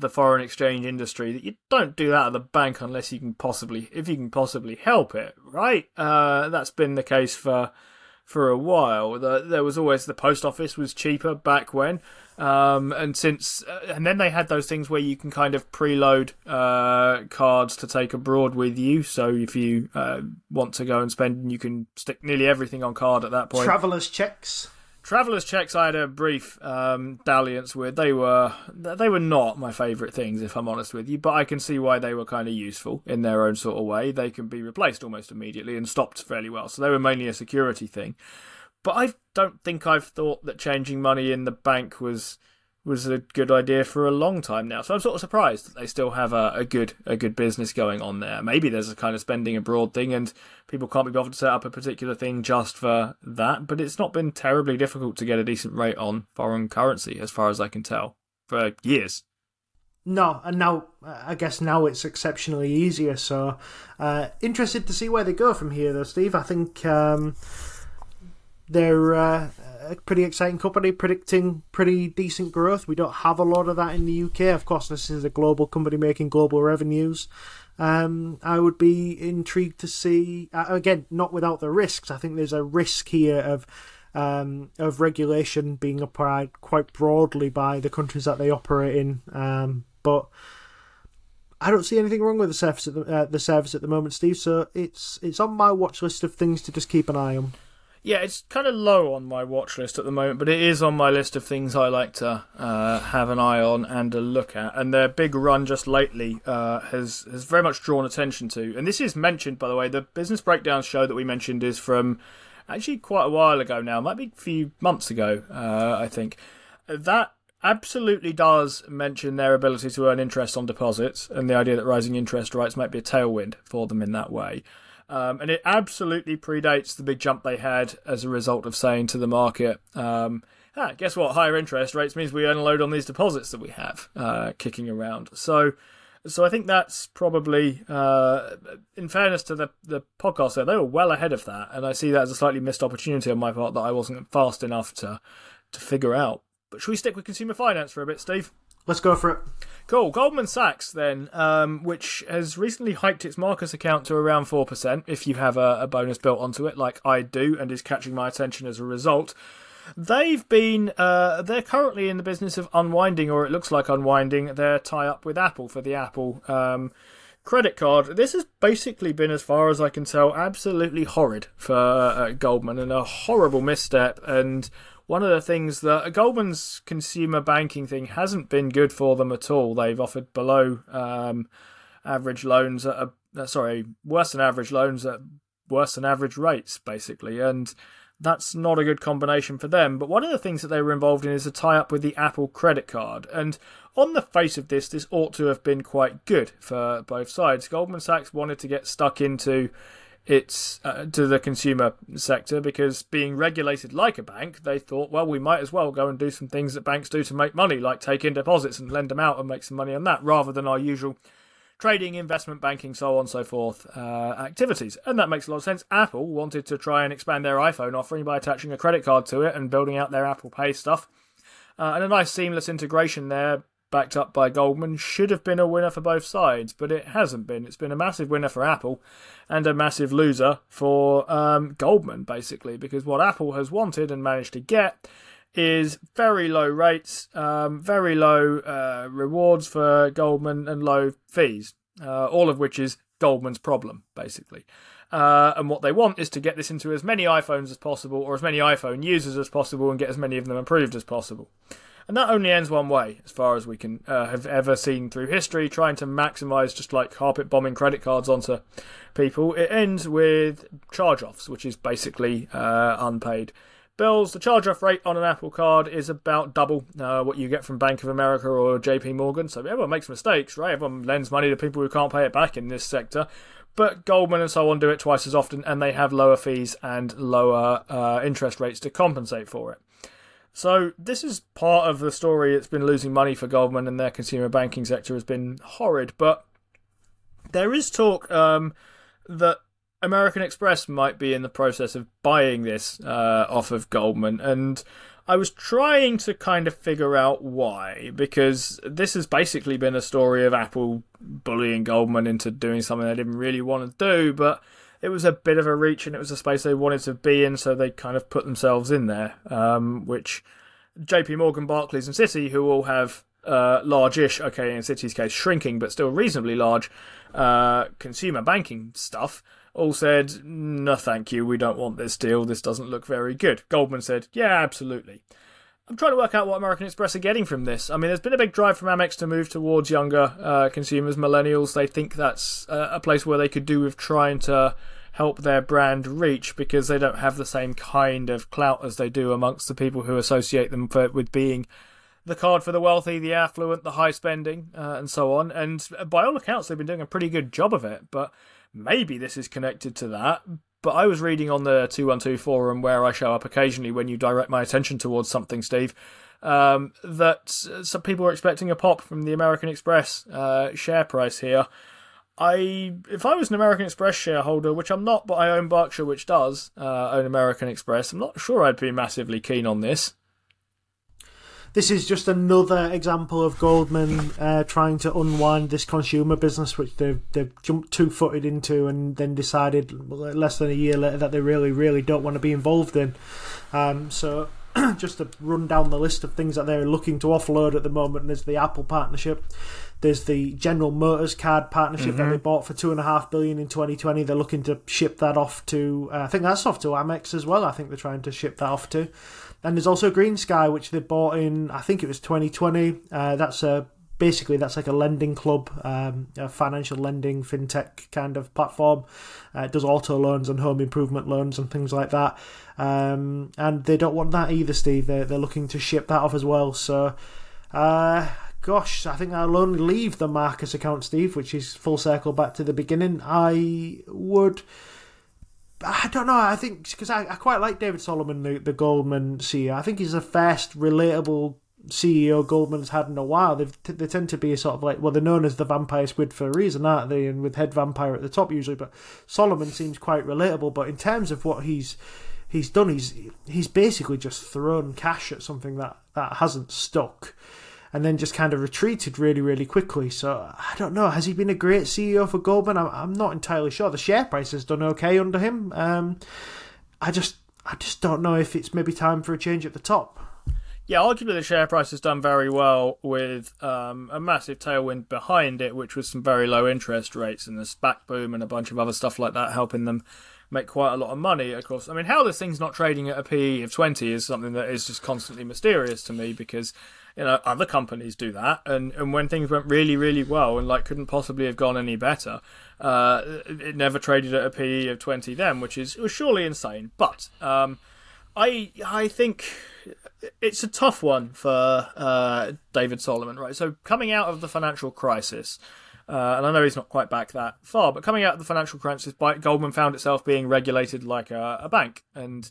the foreign exchange industry that you don't do that at the bank unless you can possibly if you can possibly help it right? Uh, that's been the case for for a while. The, there was always the post office was cheaper back when. Um, and since uh, and then they had those things where you can kind of preload uh, cards to take abroad with you. So if you uh, want to go and spend you can stick nearly everything on card at that point. Travelers checks Travelers checks I had a brief um, dalliance with. They were they were not my favourite things, if I'm honest with you. But I can see why they were kind of useful in their own sort of way. They can be replaced almost immediately and stopped fairly well. So they were mainly a security thing. But I don't think I've thought that changing money in the bank was was a good idea for a long time now. So I'm sort of surprised that they still have a, a good a good business going on there. Maybe there's a kind of spending abroad thing, and people can't be bothered to set up a particular thing just for that. But it's not been terribly difficult to get a decent rate on foreign currency, as far as I can tell, for years. No, and now I guess now it's exceptionally easier. So uh, interested to see where they go from here, though, Steve. I think um, they're. Uh, a pretty exciting company, predicting pretty decent growth. We don't have a lot of that in the UK. Of course, this is a global company making global revenues. Um, I would be intrigued to see uh, again, not without the risks. I think there's a risk here of um, of regulation being applied quite broadly by the countries that they operate in. Um, but I don't see anything wrong with the service at the, uh, the service at the moment, Steve. So it's it's on my watch list of things to just keep an eye on. Yeah, it's kind of low on my watch list at the moment, but it is on my list of things I like to uh, have an eye on and a look at. And their big run just lately uh, has has very much drawn attention to. And this is mentioned, by the way. The business breakdown show that we mentioned is from actually quite a while ago now, might be a few months ago, uh, I think. That absolutely does mention their ability to earn interest on deposits and the idea that rising interest rates might be a tailwind for them in that way. Um, and it absolutely predates the big jump they had as a result of saying to the market, um, ah, guess what? Higher interest rates means we earn a load on these deposits that we have uh, kicking around. So, so I think that's probably, uh, in fairness to the the podcast, there they were well ahead of that, and I see that as a slightly missed opportunity on my part that I wasn't fast enough to to figure out. But should we stick with consumer finance for a bit, Steve? Let's go for it. Cool. Goldman Sachs, then, um, which has recently hiked its Marcus account to around 4%, if you have a, a, bonus built onto it, like I do, and is catching my attention as a result. They've been, uh, they're currently in the business of unwinding, or it looks like unwinding, their tie up with Apple for the Apple um, credit card. This has basically been, as far as I can tell, absolutely horrid for uh, Goldman and a horrible misstep. And one of the things that Goldman's consumer banking thing hasn't been good for them at all. They've offered below um, average loans at a, uh, sorry, worse than average loans at worse than average rates, basically, and that's not a good combination for them. But one of the things that they were involved in is a tie up with the Apple credit card, and on the face of this, this ought to have been quite good for both sides. Goldman Sachs wanted to get stuck into it's uh, to the consumer sector because being regulated like a bank, they thought, well, we might as well go and do some things that banks do to make money, like take in deposits and lend them out and make some money on that, rather than our usual trading, investment banking, so on and so forth uh, activities. And that makes a lot of sense. Apple wanted to try and expand their iPhone offering by attaching a credit card to it and building out their Apple Pay stuff. Uh, and a nice seamless integration there backed up by Goldman, should have been a winner for both sides, but it hasn't been. It's been a massive winner for Apple and a massive loser for um, Goldman, basically, because what Apple has wanted and managed to get is very low rates, um, very low uh, rewards for Goldman, and low fees, uh, all of which is Goldman's problem, basically. Uh, and what they want is to get this into as many iPhones as possible, or as many iPhone users as possible, and get as many of them approved as possible. And that only ends one way, as far as we can uh, have ever seen through history, trying to maximize just like carpet bombing credit cards onto people. It ends with charge offs, which is basically uh, unpaid bills. The charge off rate on an Apple card is about double uh, what you get from Bank of America or JP Morgan. So everyone makes mistakes, right? Everyone lends money to people who can't pay it back in this sector. But Goldman and so on do it twice as often, and they have lower fees and lower uh, interest rates to compensate for it. So this is part of the story. It's been losing money for Goldman and their consumer banking sector has been horrid. But there is talk um, that American Express might be in the process of buying this uh, off of Goldman, and I was trying to kind of figure out why, because this has basically been a story of Apple bullying Goldman into doing something they didn't really want to do, but it was a bit of a reach and it was a space they wanted to be in, so they kind of put themselves in there. Um, which JP Morgan, Barclays, and Citi, who all have uh, large-ish, okay, in Citi's case, shrinking but still reasonably large uh, consumer banking stuff, all said, "No, thank you. We don't want this deal. This doesn't look very good." Goldman said, "Yeah, absolutely." I'm trying to work out what American Express are getting from this. I mean, there's been a big drive from Amex to move towards younger uh, consumers, millennials. They think that's uh, a place where they could do with trying to help their brand reach because they don't have the same kind of clout as they do amongst the people who associate them for, with being the card for the wealthy, the affluent, the high spending, uh, and so on. And by all accounts, they've been doing a pretty good job of it. But maybe this is connected to that. But I was reading on the 212 forum where I show up occasionally when you direct my attention towards something, Steve, um, that some people are expecting a pop from the American Express uh, share price here. I, if I was an American Express shareholder, which I'm not, but I own Berkshire, which does uh, own American Express, I'm not sure I'd be massively keen on this this is just another example of Goldman uh, trying to unwind this consumer business, which they've they've jumped two footed into, and then decided less than a year later that they really really don't want to be involved in. Um, so just to run down the list of things that they're looking to offload at the moment, there's the Apple partnership. There's the General Motors card partnership that they bought for two and a half billion in 2020. They're looking to ship that off to, uh, I think that's off to Amex as well. I think they're trying to ship that off to. And there's also GreenSky, which they bought in, I think it was 2020. Uh, that's a basically that's like a lending club, um, a financial lending fintech kind of platform. Uh, it does auto loans and home improvement loans and things like that. Um, and they don't want that either, Steve. They're, they're looking to ship that off as well. So, uh, gosh, I think I'll only leave the Marcus account, Steve, which is full circle back to the beginning. I would. I don't know. I think because I, I quite like David Solomon, the, the Goldman CEO. I think he's the first relatable CEO Goldman's had in a while. They they tend to be sort of like well, they're known as the vampire squid for a reason, aren't they? And with head vampire at the top usually. But Solomon seems quite relatable. But in terms of what he's he's done, he's he's basically just thrown cash at something that that hasn't stuck. And then just kind of retreated really, really quickly. So I don't know. Has he been a great CEO for Goldman? I'm, I'm not entirely sure. The share price has done okay under him. Um, I just, I just don't know if it's maybe time for a change at the top. Yeah, arguably the share price has done very well with um, a massive tailwind behind it, which was some very low interest rates and the SPAC boom and a bunch of other stuff like that helping them make quite a lot of money. Of course, I mean, how this thing's not trading at a PE of 20 is something that is just constantly mysterious to me because, you know, other companies do that. And, and when things went really, really well and like couldn't possibly have gone any better, uh, it never traded at a PE of 20 then, which is was surely insane. But um, I I think it's a tough one for uh, David Solomon, right? So coming out of the financial crisis, uh, and I know he's not quite back that far, but coming out of the financial crisis, Goldman found itself being regulated like a, a bank, and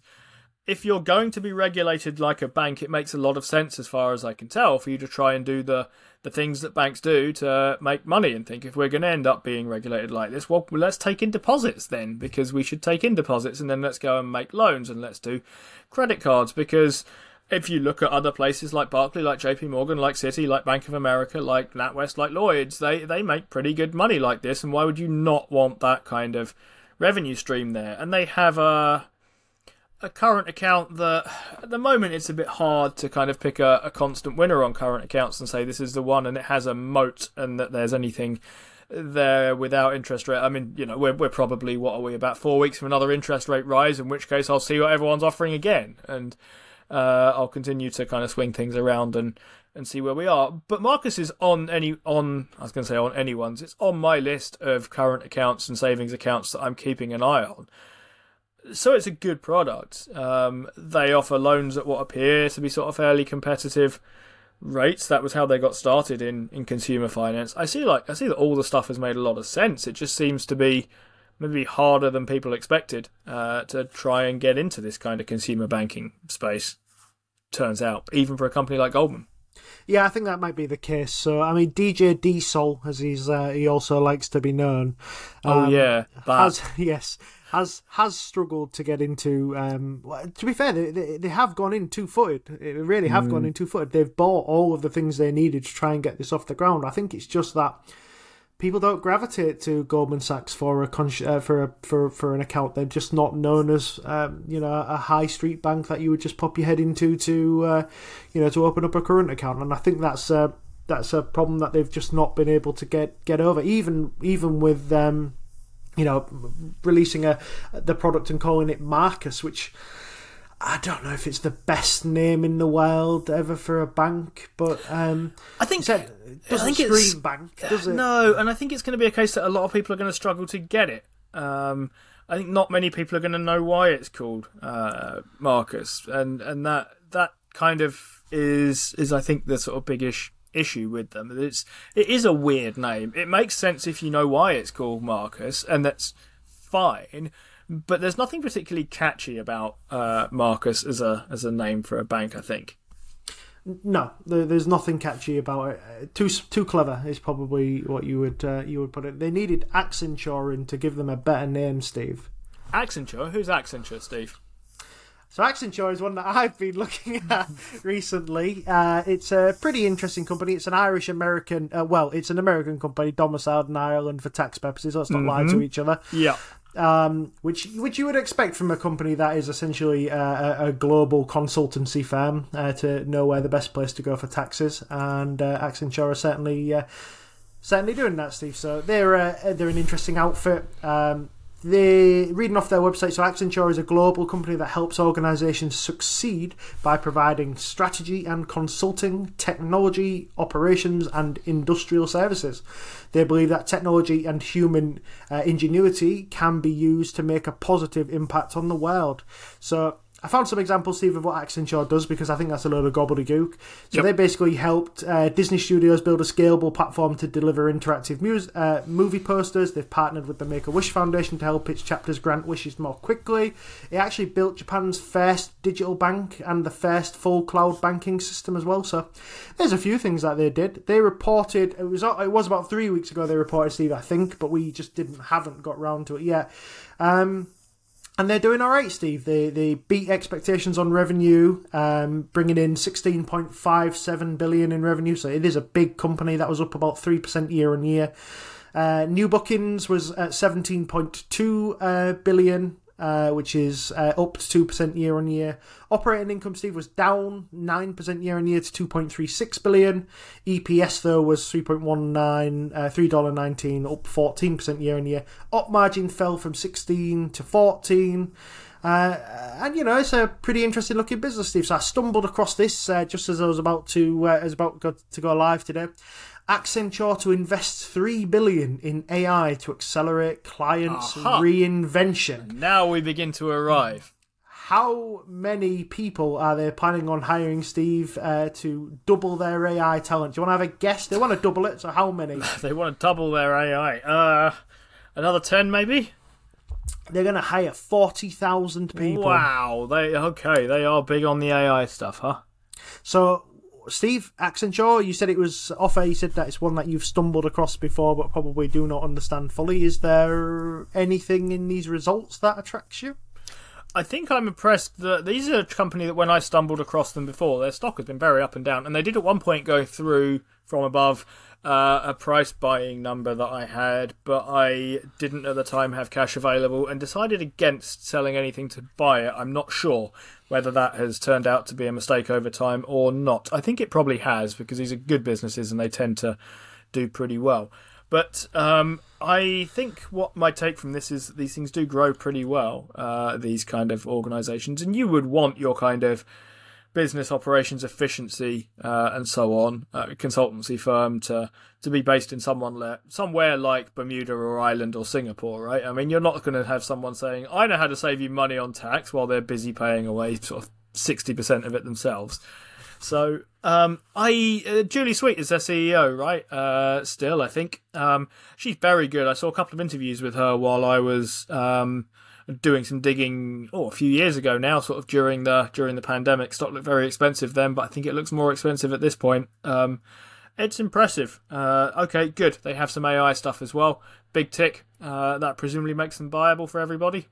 if you're going to be regulated like a bank, it makes a lot of sense, as far as I can tell, for you to try and do the the things that banks do to make money and think if we're going to end up being regulated like this, well, let's take in deposits then, because we should take in deposits and then let's go and make loans and let's do credit cards because if you look at other places like Barclays, like JP Morgan, like Citi, like Bank of America, like NatWest, like Lloyds, they, they make pretty good money like this. And why would you not want that kind of revenue stream there? And they have a, a current account that at the moment it's a bit hard to kind of pick a, a constant winner on current accounts and say this is the one and it has a moat and that there's anything there without interest rate. I mean, you know, we're, we're probably, what are we, about four weeks from another interest rate rise, in which case I'll see what everyone's offering again. And uh, I'll continue to kind of swing things around and, and see where we are. But Marcus is on any on I was going to say on anyone's. It's on my list of current accounts and savings accounts that I'm keeping an eye on. So it's a good product. Um, they offer loans at what appear to be sort of fairly competitive rates. That was how they got started in, in consumer finance. I see like I see that all the stuff has made a lot of sense. It just seems to be maybe harder than people expected uh, to try and get into this kind of consumer banking space turns out, even for a company like Goldman. Yeah, I think that might be the case. So, I mean, DJ Diesel, as he's uh, he also likes to be known. Um, oh yeah, that. has yes has has struggled to get into. Um, to be fair, they, they, they have gone in two footed. They really have mm. gone in two footed. They've bought all of the things they needed to try and get this off the ground. I think it's just that people don't gravitate to Goldman Sachs for a con- uh, for a for for an account. They're just not known as um, you know a high street bank that you would just pop your head into to uh, you know to open up a current account. And I think that's a that's a problem that they've just not been able to get get over. Even even with um, you know releasing a the product and calling it Marcus, which I don't know if it's the best name in the world ever for a bank, but um, I think it doesn't I think scream bank, does it? No, and I think it's going to be a case that a lot of people are going to struggle to get it. Um, I think not many people are going to know why it's called uh, Marcus, and and that that kind of is is I think the sort of biggish issue with them. It's it is a weird name. It makes sense if you know why it's called Marcus, and that's fine but there's nothing particularly catchy about uh, Marcus as a as a name for a bank. I think. No, there's nothing catchy about it. Too too clever is probably what you would uh, you would put it. They needed Accenture in to give them a better name, Steve. Accenture? Who's Accenture, Steve? So Accenture is one that I've been looking at recently. Uh, it's a pretty interesting company. It's an Irish American. Uh, well, it's an American company domiciled in Ireland for tax purposes. Let's not mm-hmm. lie to mm-hmm. each other. Yeah. um, which which you would expect from a company that is essentially a, a, a global consultancy firm uh, to know where the best place to go for taxes, and uh, Accenture are certainly uh, certainly doing that, Steve. So they're uh, they're an interesting outfit. Um, they reading off their website. So Accenture is a global company that helps organizations succeed by providing strategy and consulting, technology, operations, and industrial services. They believe that technology and human uh, ingenuity can be used to make a positive impact on the world. So I found some examples, Steve, of what Accenture does because I think that's a load of gobbledygook. So Yep. they basically helped uh, Disney Studios build a scalable platform to deliver interactive mus- uh, movie posters. They've partnered with the Make a Wish Foundation to help its chapters grant wishes more quickly. It actually built Japan's first digital bank and the first full cloud banking system as well. So there's a few things that they did. They reported it was it was about three weeks ago. They reported, Steve, I think, but we just didn't haven't got round to it yet. Um, and they're doing all right, Steve. They they beat expectations on revenue, um, bringing in sixteen point five seven billion in revenue. So it is a big company that was up about three percent year on year. Uh, new bookings was at seventeen point two uh, billion, uh, which is uh, up two percent year on year. Operating income, Steve, was down nine percent year on year to two point three six billion. EPS though was three point one nine, uh, three dollar nineteen, up fourteen percent year on year. Op margin fell from sixteen to fourteen. Uh, and you know it's a pretty interesting looking business, Steve. So I stumbled across this uh, just as I was about to uh, as about to go live today. Accenture to invest three billion in AI to accelerate clients' Aha. reinvention. Now we begin to arrive. How many people are they planning on hiring, Steve, uh, to double their AI talent? Do you want to have a guess? They want to double it, so how many? They want to double their AI. Uh, another ten, maybe. They're going to hire forty thousand people. Wow. They okay. They are big on the AI stuff, huh? So, Steve Accenture, you said it was off air. You said that it's one that you've stumbled across before, but probably do not understand fully. Is there anything in these results that attracts you? I think I'm impressed that these are a company that when I stumbled across them before, their stock has been very up and down, and they did at one point go through from above uh, a price buying number that I had, but I didn't at the time have cash available and decided against selling anything to buy it. I'm not sure whether that has turned out to be a mistake over time or not. I think it probably has because these are good businesses and they tend to do pretty well. But um, I think what my take from this is that these things do grow pretty well, uh, these kind of organisations, and you would want your kind of business operations efficiency uh, and so on, uh, consultancy firm to to be based in someone le- somewhere like Bermuda or Ireland or Singapore, right? I mean, you're not going to have someone saying, "I know how to save you money on tax," while they're busy paying away sort of sixty percent of it themselves. So, um, I uh, Julie Sweet is their CEO, right? Uh, still, I think um, she's very good. I saw a couple of interviews with her while I was um, doing some digging. Oh, a few years ago now, sort of during the during the pandemic. Stock looked very expensive then, but I think it looks more expensive at this point. Um, it's impressive. Uh, okay, good. They have some AI stuff as well. Big tick. Uh, that presumably makes them viable for everybody.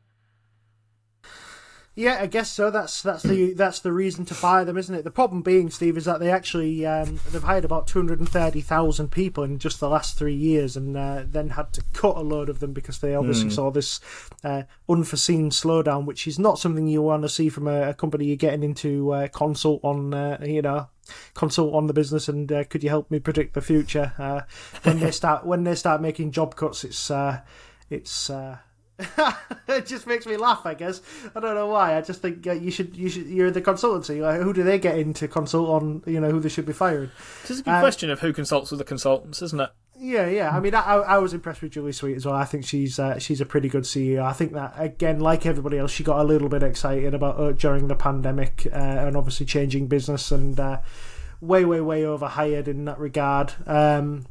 Yeah, I guess so. That's that's the that's the reason to buy them, isn't it? The problem being, Steve, is that they actually um, they've hired about two hundred and thirty thousand people in just the last three years, and uh, then had to cut a load of them because they obviously saw this uh, unforeseen slowdown, which is not something you want to see from a, a company you're getting into uh, consult on, uh, you know, consult on the business and uh, could you help me predict the future? Uh, when they start when they start making job cuts, it's uh, it's. It just makes me laugh. I guess I don't know why. I just think uh, you should. You should. You're the consultancy. Like, who do they get in to consult on? You know who they should be firing. This is a good Uh, question of who consults with the consultants, isn't it? Yeah, yeah. I mean, I, I was impressed with Julie Sweet as well. I think she's uh, she's a pretty good CEO. I think that again, like everybody else, she got a little bit excited about uh, during the pandemic uh, and obviously changing business and uh, way, way, way overhired in that regard. Um,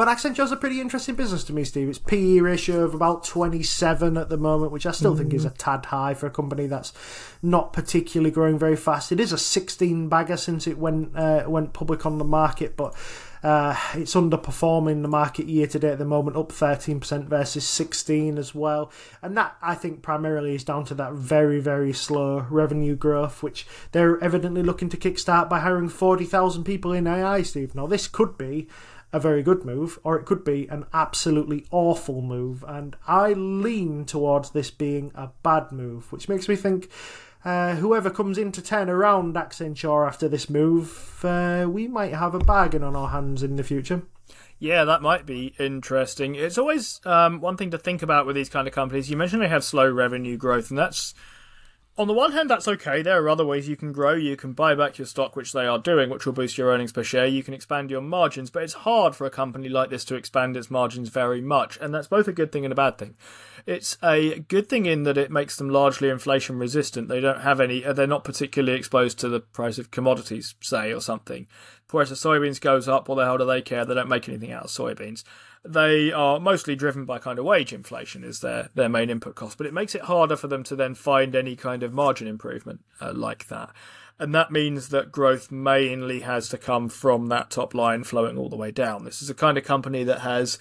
but Accenture's a pretty interesting business to me, Steve. It's PE ratio of about 27 at the moment, which I still think is a tad high for a company that's not particularly growing very fast. It is a 16 bagger since it went uh, went public on the market, but uh, it's underperforming the market year to date at the moment, up 13% versus 16 as well. And that, I think, primarily is down to that very, very slow revenue growth, which they're evidently looking to kickstart by hiring 40,000 people in AI, Steve. Now, this could be a very good move, or it could be an absolutely awful move. And I lean towards this being a bad move, which makes me think uh, whoever comes in to turn around Accenture after this move, uh, we might have a bargain on our hands in the future. Yeah, that might be interesting. It's always um, one thing to think about with these kind of companies. You mentioned they have slow revenue growth, and that's on the one hand, that's okay. There are other ways you can grow. You can buy back your stock, which they are doing, which will boost your earnings per share. You can expand your margins, but it's hard for a company like this to expand its margins very much. And that's both a good thing and a bad thing. It's a good thing in that it makes them largely inflation resistant. They don't have any, uh, they're not particularly exposed to the price of commodities, say, or something. Whereas the soybeans goes up, what the hell do they care? They don't make anything out of soybeans they are mostly driven by kind of wage inflation is their their main input cost, but it makes it harder for them to then find any kind of margin improvement uh, like that. And that means that growth mainly has to come from that top line flowing all the way down. This is a kind of company that has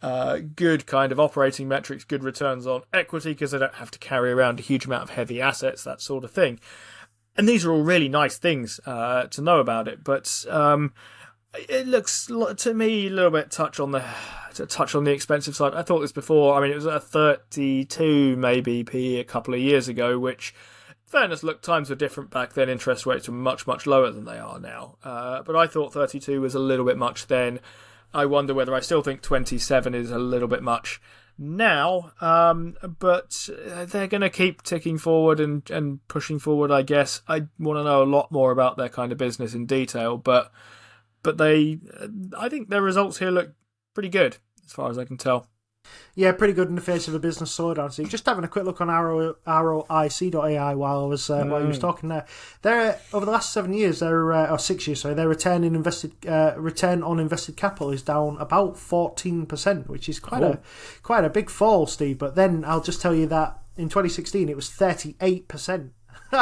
uh, good kind of operating metrics, good returns on equity because they don't have to carry around a huge amount of heavy assets, that sort of thing. And these are all really nice things uh, to know about it, but um, it looks to me a little bit touch on the to touch on the expensive side. I thought this before. I mean, it was a 32 maybe p a couple of years ago, which, fairness, look, times were different back then. Interest rates were much much lower than they are now. Uh, but I thought 32 was a little bit much then. I wonder whether I still think 27 is a little bit much now. Um, but they're going to keep ticking forward and and pushing forward. I guess I want to know a lot more about their kind of business in detail, but but they, I think their results here look pretty good as far as I can tell. Yeah, pretty good in the face of a business slowdown. So just having a quick look on Arrow AI while I was uh, mm. while you was talking there. They're over the last seven years, their uh, or six years, sorry, their return in invested uh, return on invested capital is down about fourteen percent, which is quite a quite a big fall, Steve. But then I'll just tell you that in 2016 it was thirty eight percent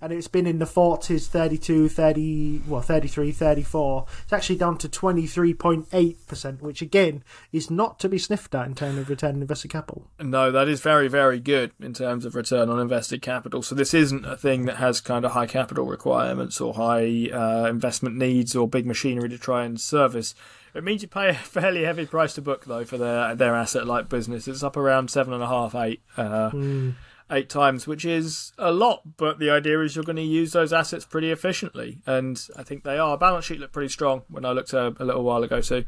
and it's been in the 40s 32 30 well 33 34 it's actually down to 23.8% which again is not to be sniffed at in terms of return on invested capital no that is very very good in terms of return on invested capital so this isn't a thing that has kind of high capital requirements or high uh, investment needs or big machinery to try and service it means you pay a fairly heavy price to book though for their their asset like business. It's up around seven and a half, eight. Uh, mm eight times, which is a lot. But the idea is you're going to use those assets pretty efficiently, and I think they are. Balance sheet looked pretty strong when I looked a, a little while ago too.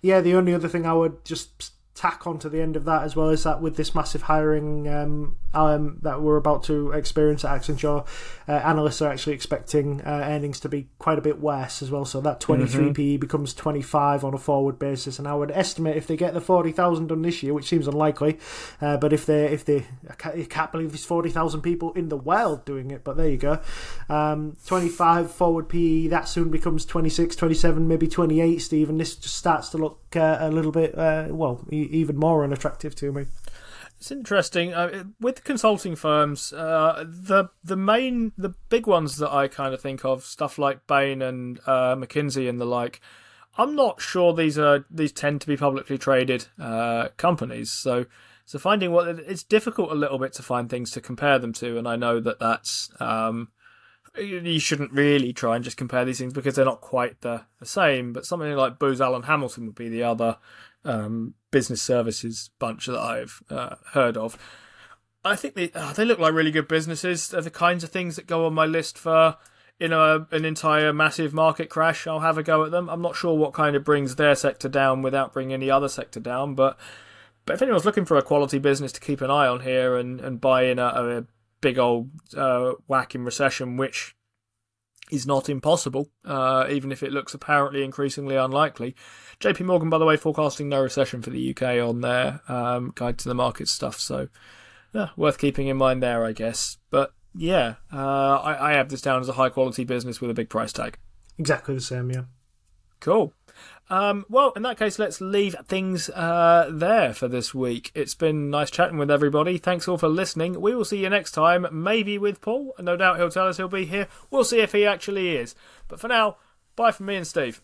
Yeah, the only other thing I would just tack onto the end of that as well is that with this massive hiring um, um, that we're about to experience at Accenture, uh, analysts are actually expecting uh, earnings to be quite a bit worse as well. So that 23 mm-hmm. PE becomes 25 on a forward basis, and I would estimate if they get the 40,000 done this year, which seems unlikely, uh, but if they if they I can't, can't believe there's 40,000 people in the world doing it, but there you go. Um, 25 forward PE that soon becomes 26, 27, maybe 28. Steve, and this just starts to look uh, a little bit uh, well even more unattractive to me. It's interesting uh, with consulting firms. Uh, the the main the big ones that I kind of think of stuff like Bain and uh, McKinsey and the like. I'm not sure these are these tend to be publicly traded uh, companies. So so finding what it's difficult a little bit to find things to compare them to, and I know that that's um, you shouldn't really try and just compare these things because they're not quite the, the same. But something like Booz Allen Hamilton would be the other um, business services bunch that I've uh, heard of. I think they uh, they look like really good businesses. They're the kinds of things that go on my list for in an entire massive market crash. I'll have a go at them. I'm not sure what kind of brings their sector down without bringing any other sector down, but but if anyone's looking for a quality business to keep an eye on here and, and buy in a, a big old uh, whack in recession, which is not impossible, uh, even if it looks apparently increasingly unlikely. JP Morgan, by the way, forecasting no recession for the UK on their um, guide to the market stuff, so yeah, worth keeping in mind there, I guess. But yeah, uh, I, I have this down as a high quality business with a big price tag. Exactly the same, yeah. Cool. Um, well, in that case, let's leave things uh, there for this week. It's been nice chatting with everybody. Thanks all for listening. We will see you next time, maybe with Paul. No doubt he'll tell us he'll be here. We'll see if he actually is. But for now, bye from me and Steve.